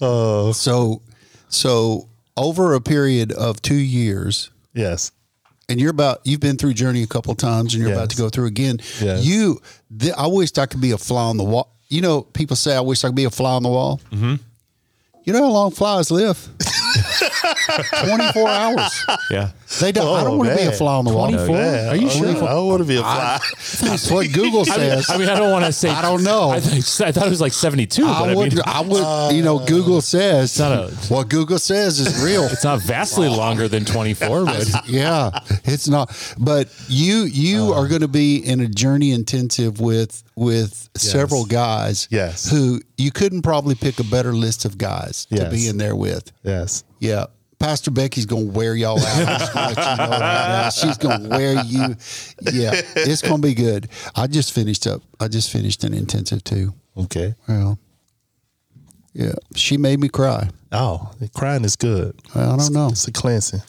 Oh. So, so over a period of two years, Yes. And you're about you've been through journey a couple times, and you're about to go through again. Yes. You, th- I wished I could be a fly on the wall. You know, people say I wish I could be a fly on the wall. Mm-hmm. You know how long flies live? Twenty four hours. Yeah. They don't. I don't Oh, want to be a fly on the wall. 24? Are you sure? I don't want to be a fly. That's what Google says. I mean, I don't want to say. I don't know. I, I thought it was like 72, but I I, would, mean, I would, you know, uh, Google says a- what Google says is real. it's not vastly longer than 24, but yeah, it's not. But you you uh. are going to be in a journey intensive with with several guys. Yes. who you couldn't probably pick a better list of guys to be in there with. Yes. Yeah. Pastor Becky's gonna wear y'all out. Gonna you know right. She's gonna wear you. Yeah, it's gonna be good. I just finished up. I just finished an intensive too. Okay. Well, yeah, she made me cry. Oh, crying is good. I don't know. It's a cleansing.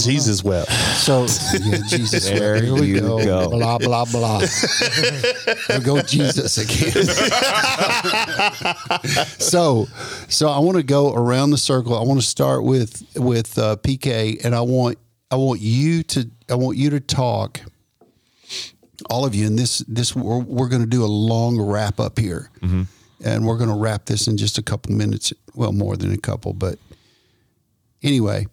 Jesus wept. So yeah, Jesus. There here we you go. go. Blah blah blah. we go Jesus again. so, so I want to go around the circle. I want to start with with uh, PK, and I want I want you to I want you to talk. All of you, and this this we're, we're going to do a long wrap up here, and we're going to wrap this in just a couple minutes. Well, more than a couple, but anyway,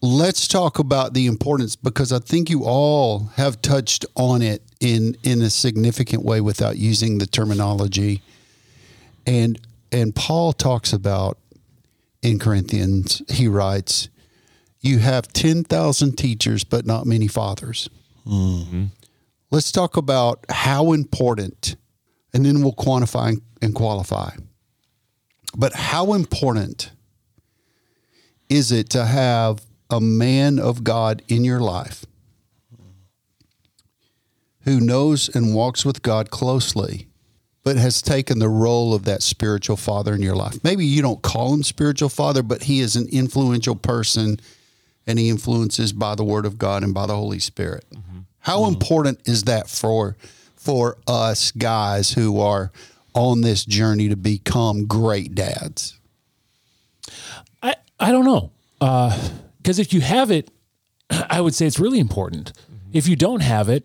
let's talk about the importance because I think you all have touched on it in in a significant way without using the terminology. And and Paul talks about in Corinthians, he writes, "You have ten thousand teachers, but not many fathers." Mm-hmm. Let's talk about how important, and then we'll quantify and qualify. But how important is it to have a man of God in your life who knows and walks with God closely, but has taken the role of that spiritual father in your life? Maybe you don't call him spiritual father, but he is an influential person and he influences by the word of God and by the Holy Spirit. Mm-hmm. How mm-hmm. important is that for for us guys who are on this journey to become great dads? I, I don't know. Uh, because if you have it, I would say it's really important. Mm-hmm. If you don't have it,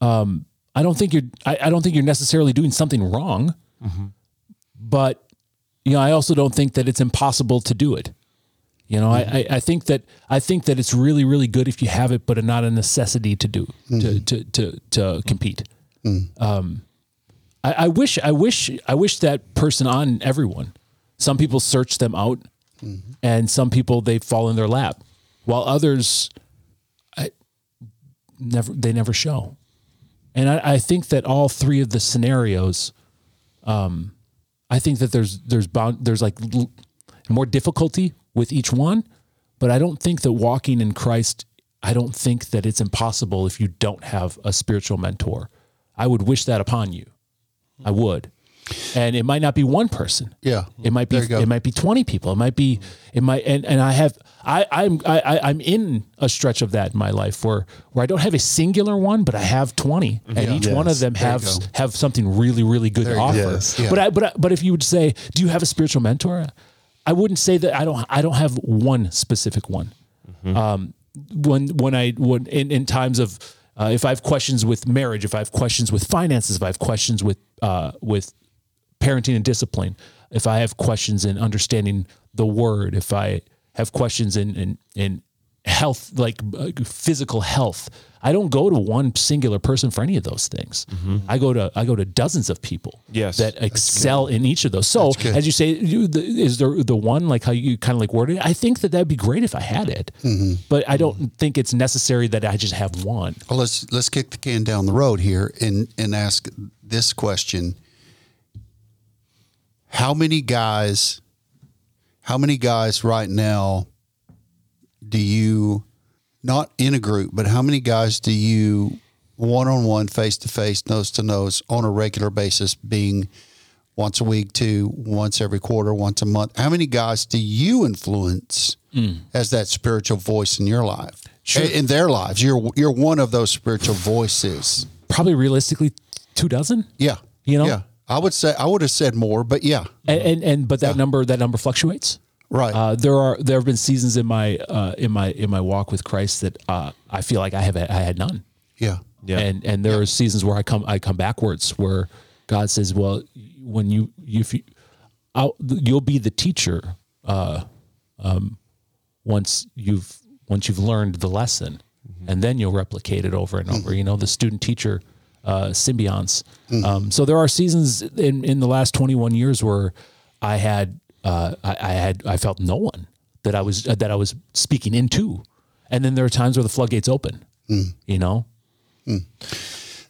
um, I don't think you're. I, I don't think you're necessarily doing something wrong. Mm-hmm. But you know, I also don't think that it's impossible to do it. You know, I, mm-hmm. I, I think that I think that it's really really good if you have it, but not a necessity to do to, to to to compete. Um, I, I wish I wish I wish that person on everyone. Some people search them out, and some people they fall in their lap, while others, I never they never show. And I, I think that all three of the scenarios, um, I think that there's there's bound there's like l- more difficulty with each one, but I don't think that walking in Christ. I don't think that it's impossible if you don't have a spiritual mentor. I would wish that upon you. I would. and it might not be one person. Yeah. It might be There you go. it might be 20 people. It might be it might and, and I have I I'm I, I- I'm in a stretch of that in my life where where I don't have a singular one, but I have 20 and each one of them There have have something really really good to you offer. Yes. Yeah. But I, but I, but if you would say, do you have a spiritual mentor? I wouldn't say that I don't I don't have one specific one. Um, when when I when in, in times of uh, if I have questions with marriage, if I have questions with finances, if I have questions with uh, with parenting and discipline, if I have questions in understanding the word, if I have questions in in, in health, like uh, physical health, I don't go to one singular person for any of those things. I go to I go to dozens of people Yes. that excel in each of those. So as you say, you, the, is there the one like how you kind of like worded it? I think that that'd be great if I had it, mm-hmm. but I don't think it's necessary that I just have one. Well, let's let's kick the can down the road here and and ask this question: How many guys? How many guys right now do you not in a group, but how many guys do you one on one, face to face, nose to nose on a regular basis, being once a week to once every quarter, once a month? How many guys do you influence hmm. as that spiritual voice in your life? Sure. In- their lives, you're you're one of those spiritual voices. Probably realistically, two dozen. Yeah, You know? yeah. I would say I would have said more, but yeah, and and, and but that number that number fluctuates. Right. Uh, there are there have been seasons in my uh, in my in my walk with Christ that uh, I feel like I have I had none. yeah, Yeah. And and there are seasons where I come I come backwards where God says, well, when you you if you I'll, you'll be the teacher uh, um, once you've once you've learned the lesson, and then you'll replicate it over and over. You know, the student teacher uh, symbionts. Um, so there are seasons in in the last twenty one years where I had uh, I, I had I felt no one that I was uh, that I was speaking into, and then there are times where the floodgates open. Hmm. You know, hmm.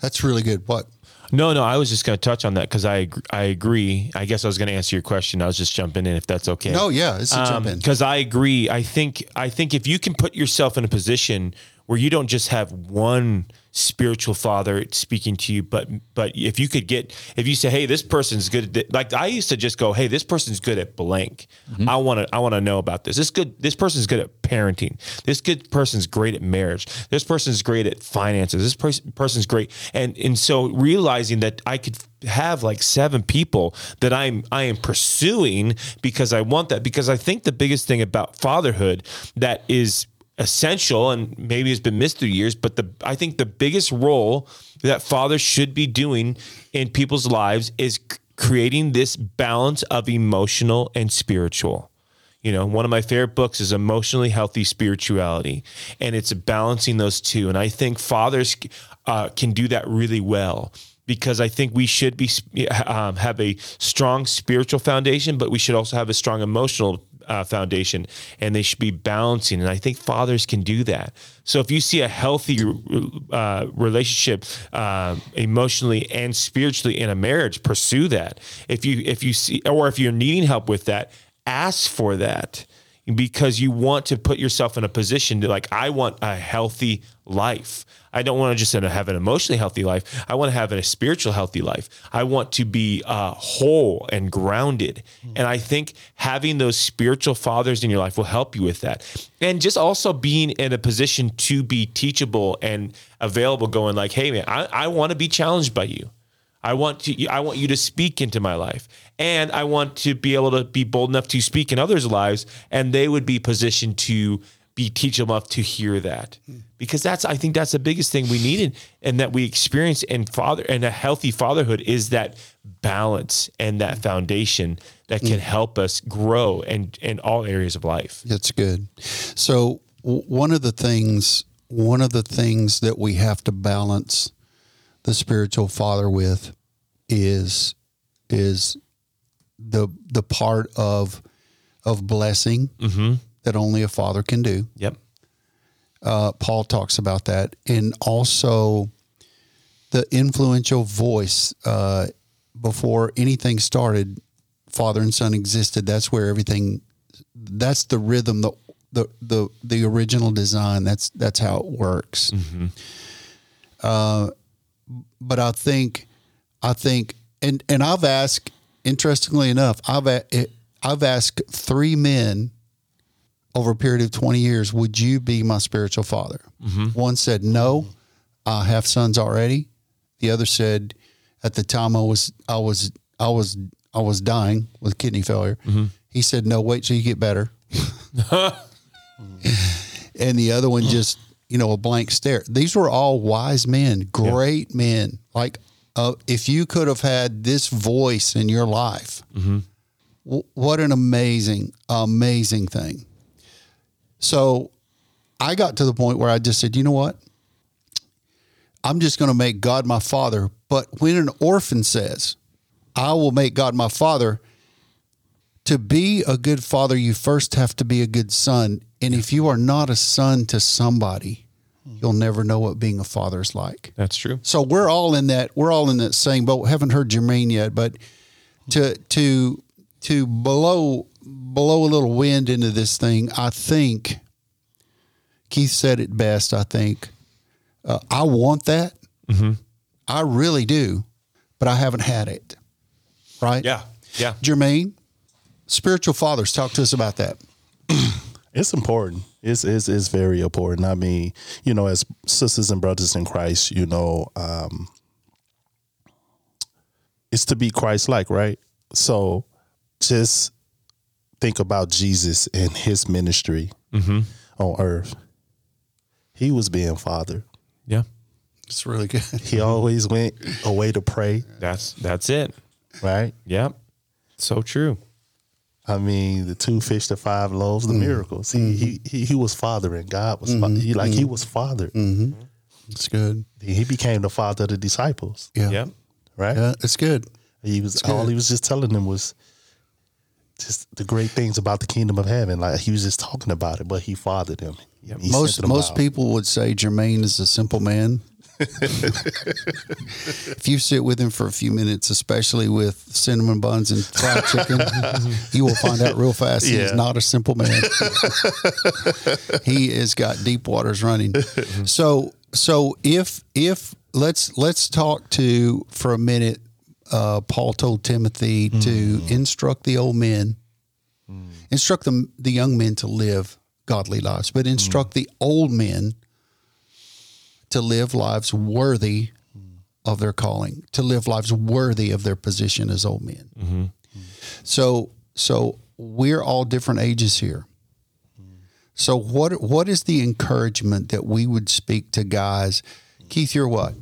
that's really good. What? No, no, I was just going to touch on that because I I agree. I guess I was going to answer your question. I was just jumping in if that's okay. No, yeah, it's a jump um, in. because I agree. I think I think if you can put yourself in a position where you don't just have one spiritual father speaking to you, but but if you could get if you say, hey, this person's good at like I used to just go, hey, this person's good at blank. Mm-hmm. I want to I want to know about this. This good this person's good at parenting. This good person's great at marriage. This person's great at finances. This pers- person's great, and and so realizing that I could have like seven people that I'm I am pursuing because I want that because I think the biggest thing about fatherhood that is essential and maybe has been missed through years but the I think the biggest role that fathers should be doing in people's lives is creating this balance of emotional and spiritual you know, one of my favorite books is Emotionally Healthy Spirituality, and it's balancing those two. And I think fathers uh, can do that really well because I think we should be um, have a strong spiritual foundation, but we should also have a strong emotional uh, foundation, and they should be balancing. And I think fathers can do that. So if you see a healthy uh, relationship, uh, emotionally and spiritually in a marriage, pursue that. If you if you see, or if you're needing help with that, ask for that because you want to put yourself in a position to like I want a healthy life. I don't want to just have an emotionally healthy life. I want to have a spiritual healthy life. I want to be uh, whole and grounded. And I think having those spiritual fathers in your life will help you with that. And just also being in a position to be teachable and available, going like, hey man, I, I want to be challenged by you. I want to I want you to speak into my life. And I want to be able to be bold enough to speak in others' lives and they would be positioned to be teachable enough to hear that. Because that's I think that's the biggest thing we needed and that we experience in father and a healthy fatherhood is that balance and that foundation that can mm. help us grow and in all areas of life. That's good. So w- one of the things, one of the things that we have to balance the spiritual father with is is the the part of of blessing mm-hmm. That only a father can do. Yep. Uh, Paul talks about that, and also the influential voice uh, before anything started. Father and son existed. That's where everything. That's the rhythm. The the the the original design. That's that's how it works. Uh, but I think I think and and I've asked. Interestingly enough, I've I've asked three men over a period of twenty years, "Would you be my spiritual father?" Mm-hmm. One said, "No, I have sons already." The other said, "At the time I was I was I was I was dying with kidney failure." Mm-hmm. He said, "No, wait till you get better." and the other one just you know a blank stare these were all wise men great men like uh, if you could have had this voice in your life mm-hmm. w- what an amazing amazing thing so i got to the point where i just said you know what i'm just going to make god my father but when an orphan says i will make god my father to be a good father, you first have to be a good son. And if you are not a son to somebody, you'll never know what being a father is like. That's true. So we're all in that. We're all in that same boat. Haven't heard Germaine yet, but to to to blow blow a little wind into this thing, I think Keith said it best. I think uh, I want that. I really do, but I haven't had it. Right? Yeah. Yeah. Germaine, spiritual fathers, talk to us about that. It's important. It's, it's it's very important. I mean, you know, as sisters and brothers in Christ, you know, um, it's to be Christ-like, right? So, just think about Jesus and his ministry mm-hmm. on earth. He was being father. Yeah. It's really good. He always went away to pray, That's that's it. right? Yep. So true. I mean, the two fish, the five loaves, the mm. miracles. He, he mm-hmm. he he was fathering. God was fa- mm-hmm. he like he was father. It's good. He became the father of the disciples, Yeah. Yep. right? Yeah, it's good. He was all he was just telling them was just the great things about the kingdom of heaven. Like he was just talking about it, but he fathered them. He most most out. people would say Germaine is a simple man. if you sit with him for a few minutes, especially with cinnamon buns and fried chicken, you will find out real fast he is not a simple man. he has got deep waters running. So so if if let's let's talk to for a minute. Uh, Paul told Timothy to mm-hmm. instruct the old men mm. instruct them, the young men to live godly lives, but instruct mm. the old men to live lives worthy mm. of their calling, to live lives worthy of their position as old men. Mm-hmm. So, so we're all different ages here. So, what what is the encouragement that we would speak to guys? Keith, you're what?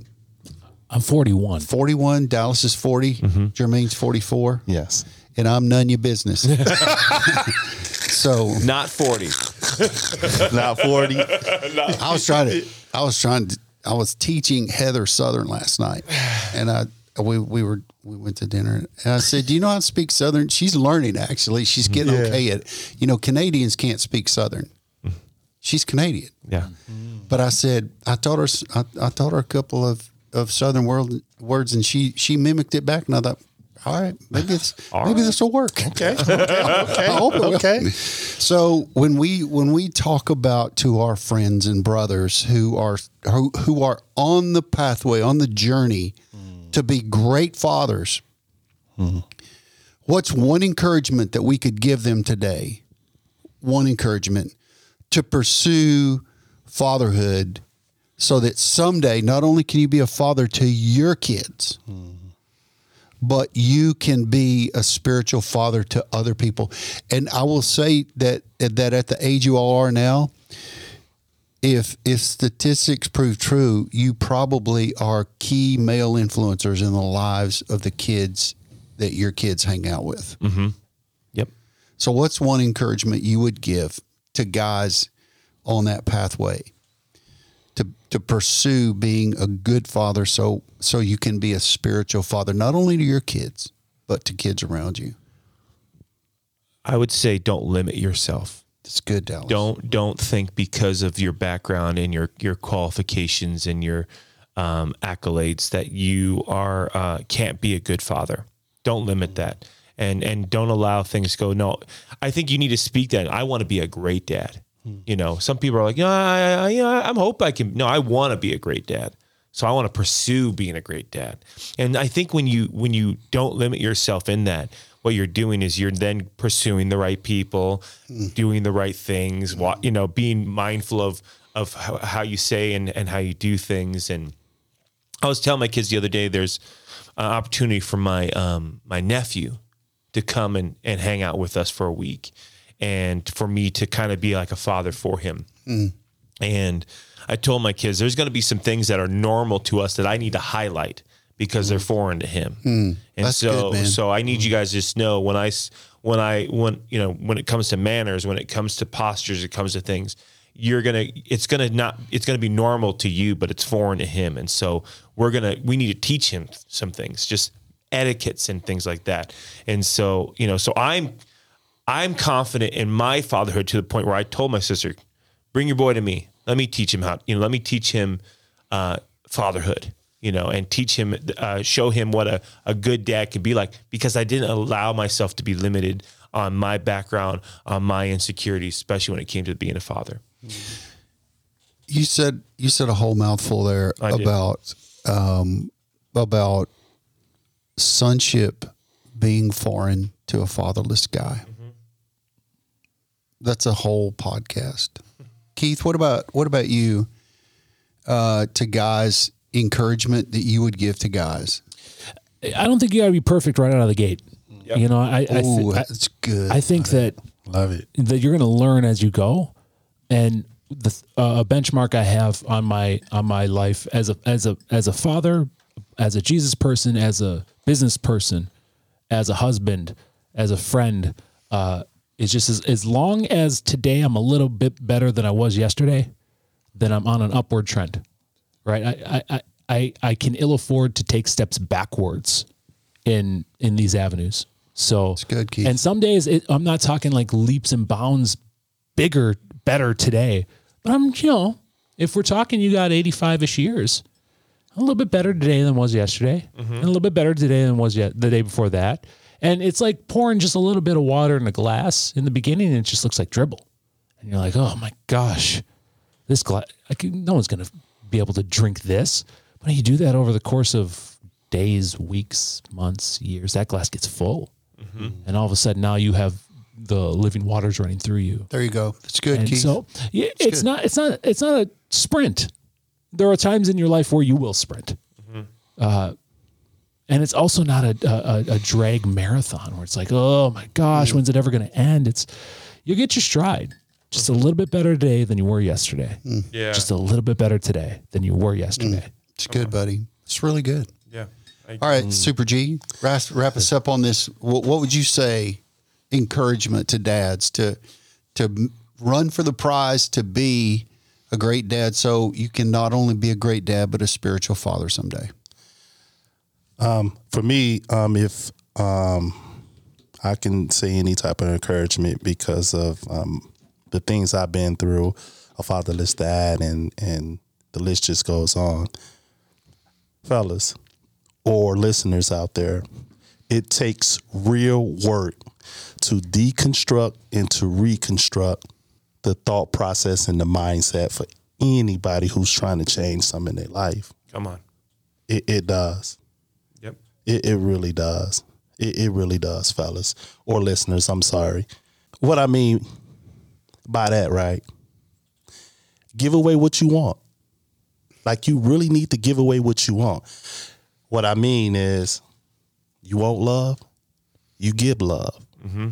I'm 41. 41. Dallas is 40. Mm-hmm. Germaine's 44. Yes. And I'm none your business. so Not 40. Not 40. I was trying to. I was trying to. I was teaching Heather Southern last night, and I we we were we went to dinner, and I said, "Do you know how to speak Southern?" She's learning actually. She's mm-hmm. getting Yeah. okay at. You know, Canadians can't speak Southern. Mm-hmm. She's Canadian, Yeah. but I said I taught her. I, I taught her a couple of of Southern world words, and she she mimicked it back, and I thought. All right, maybe it's maybe this will work. Okay. Okay. Okay. I hope it will. okay. So when we when we talk about to our friends and brothers who are who, who are on the pathway on the journey to be great fathers, what's one encouragement that we could give them today? One encouragement to pursue fatherhood so that someday not only can you be a father to your kids, but you can be a spiritual father to other people. And I will say that that at the age you all are now, if if statistics prove true, you probably are key male influencers in the lives of the kids that your kids hang out with. Mm-hmm. Yep. So what's one encouragement you would give to guys on that pathway to pursue being a good father so so you can be a spiritual father not only to your kids but to kids around you. I would say don't limit yourself. It's good, Dallas. Don't don't think because of your background and your your qualifications and your um, accolades that you are uh, can't be a good father. Don't limit that, and and don't allow things go. No, I think you need to speak that. I want to be a great dad. Hmm. You know, some people are like, yeah, I, I, I'm hope I can. No, I want to be a great dad. So I want to pursue being a great dad. And I think when you when you don't limit yourself in that, what you're doing is you're then pursuing the right people, hmm. doing the right things, wa- hmm. you know, being mindful of of how, how you say and, and how you do things. And I was telling my kids the other day, there's an opportunity for my um, my nephew to come and, and hang out with us for a week and for me to kind of be like a father for him. Mm. And I told my kids there's going to be some things that are normal to us that I need to highlight because they're mm. foreign to him. Mm. And That's so good, so I need you guys to just know when I, when I when you know when it comes to manners, when it comes to postures, it comes to things, you're going to it's going to not it's going to be normal to you, but it's foreign to him. And so we're going to we need to teach him some things, just etiquettes and things like that. And so, you know, so I'm I'm confident in my fatherhood to the point where I told my sister, "Bring your boy to me. Let me teach him how. You know, let me teach him uh, fatherhood. You know, and teach him, uh, show him what a, a good dad can be like. Because I didn't allow myself to be limited on my background, on my insecurities, especially when it came to being a father. You said you said a whole mouthful there I about um, about sonship being foreign to a fatherless guy. That's a whole podcast. Keith, what about what about you? Uh, to guys, encouragement that you would give to guys. I don't think you got to be perfect right out of the gate. You know, I I, thi- Ooh, I, that's good. I think that Love it. that you're going to learn as you go and the uh, a benchmark i have on my on my life as a as a as a father as a jesus person as a business person as a husband as a friend uh is just as, as long as today i'm a little bit better than i was yesterday then i'm on an upward trend right? I i i i, I can ill afford to take steps backwards in in these avenues. So it's good, Keith. and some days it, i'm not talking like leaps and bounds bigger better today but i'm you know if we're talking you got 85ish years. A little bit better today than was yesterday. Mm-hmm. And a little bit better today than was yet the day before that and it's like pouring just a little bit of water in a glass. In the beginning and it just looks like dribble and you're like oh my gosh this glass I can, no one's going to be able to drink this. But you do that over the course of days weeks months years that glass gets full. And all of a sudden now you have the living waters running through you. There you go. That's good, and Keith. so yeah, it's not it's not it's not a sprint. There are times in your life where you will sprint, uh, and it's also not a, a a drag marathon where it's like, oh my gosh, when's it ever going to end? It's you get your stride. Just a little bit better today than you were yesterday. Mm. Yeah. Just a little bit better today than you were mm. yesterday. it's good, buddy. It's really good. yeah. I, All right, Super G, wrap, wrap us up on this. What, what would you say encouragement to dads to to run for the prize to be a great dad so you can not only be a great dad but a spiritual father someday? For me, um, if um, I can say any type of encouragement because of um, the things I've been through, a fatherless dad, and and the list just goes on. Fellas or listeners out there, it takes real work to deconstruct and to reconstruct the thought process and the mindset for anybody who's trying to change something in their life. come on. It, it does. Yep. It, it really does. It, it really does, fellas or listeners. I'm sorry. What I mean by that, right? Give away what you want. Like you really need to give away what you want. What I mean is, you want love, you give love. Mm-hmm.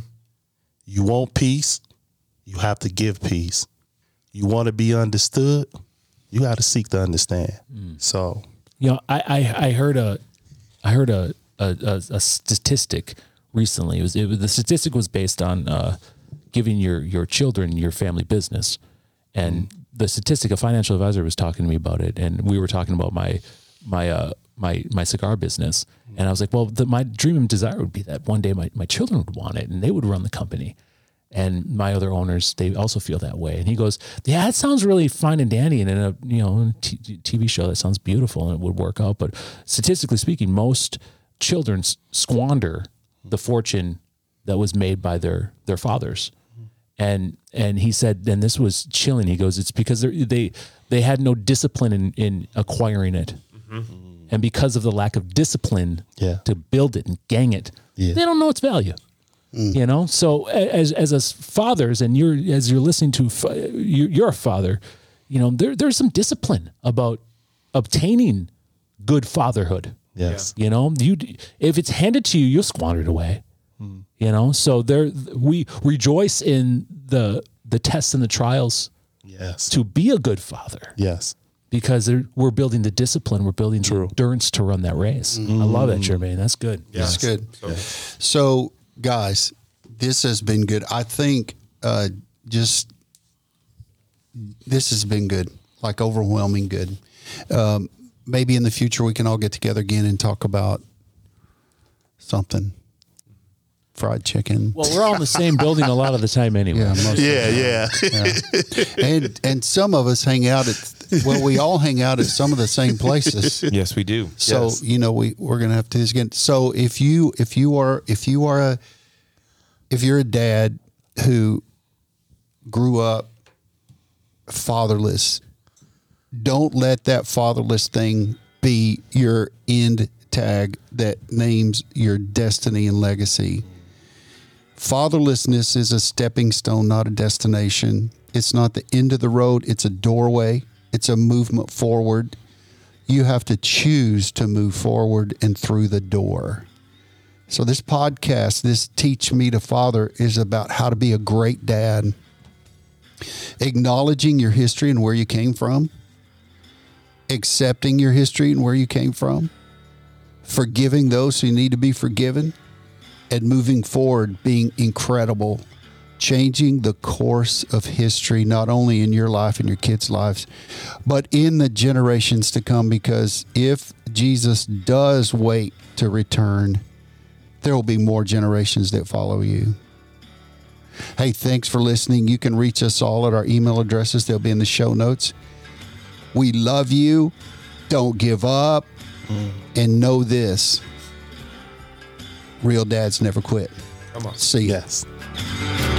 You want peace, you have to give peace. You want to be understood, you got to seek to understand. Mm. So You know, I, I, I heard a, I heard a, a, a, a statistic recently. It was, it was the statistic was based on uh, giving your your children your family business, and the statistic a financial advisor was talking to me about it, and we were talking about my my uh, my my cigar business, and I was like, well, the, my dream and desire would be that one day my my children would want it, and they would run the company. And my other owners, they also feel that way. And he goes, "Yeah, that sounds really fine and dandy, and in a you know t- TV show that sounds beautiful and it would work out. But statistically speaking, most children squander the fortune that was made by their their fathers." And and he said, and this was chilling. He goes, "It's because they they had no discipline in in acquiring it. Mm-hmm. And because of the lack of discipline Yeah. to build it and gang it, Yeah. they don't know its value. Mm. You know, so a- as as us fathers, and you're as you're listening to, you- you're a father. You know, there there's some discipline about obtaining good fatherhood. Yes. You know, you if it's handed to you, you'll squander it away. Mm. You know, so there we rejoice in the the tests and the trials Yes. to be a good father Yes. because we're building the discipline, we're building the endurance to run that race. I love that, mm. Germaine. That's good. That's good. So, guys, this has been good. I think uh, just this has been good, like overwhelming good. Um, maybe in the future we can all get together again and talk about something. Fried chicken. Well, we're all in the same building a lot of the time anyway. yeah, most Yeah. Yeah. and and some of us hang out at well, we all hang out at some of the same places. Yes, we do. So Yes. you know we we're gonna have to do this again. So if you if you are if you are a if you're a dad who grew up fatherless, don't let that fatherless thing be your end tag that names your destiny and legacy. Fatherlessness is a stepping stone, not a destination. It's not the end of the road, it's a doorway, it's a movement forward. You have to choose to move forward and through the door. So, this podcast, this Teach Me to Father, is about how to be a great dad, acknowledging your history and where you came from, accepting your history and where you came from, forgiving those who need to be forgiven, and moving forward, being incredible, changing the course of history, not only in your life and your kids' lives, but in the generations to come. Because if Jesus does wait to return, there will be more generations that follow you. Hey, thanks for listening. You can reach us all at our email addresses, they'll be in the show notes. We love you. Don't give up. Mm. And know this real dads never quit. Come on. See ya. Yes.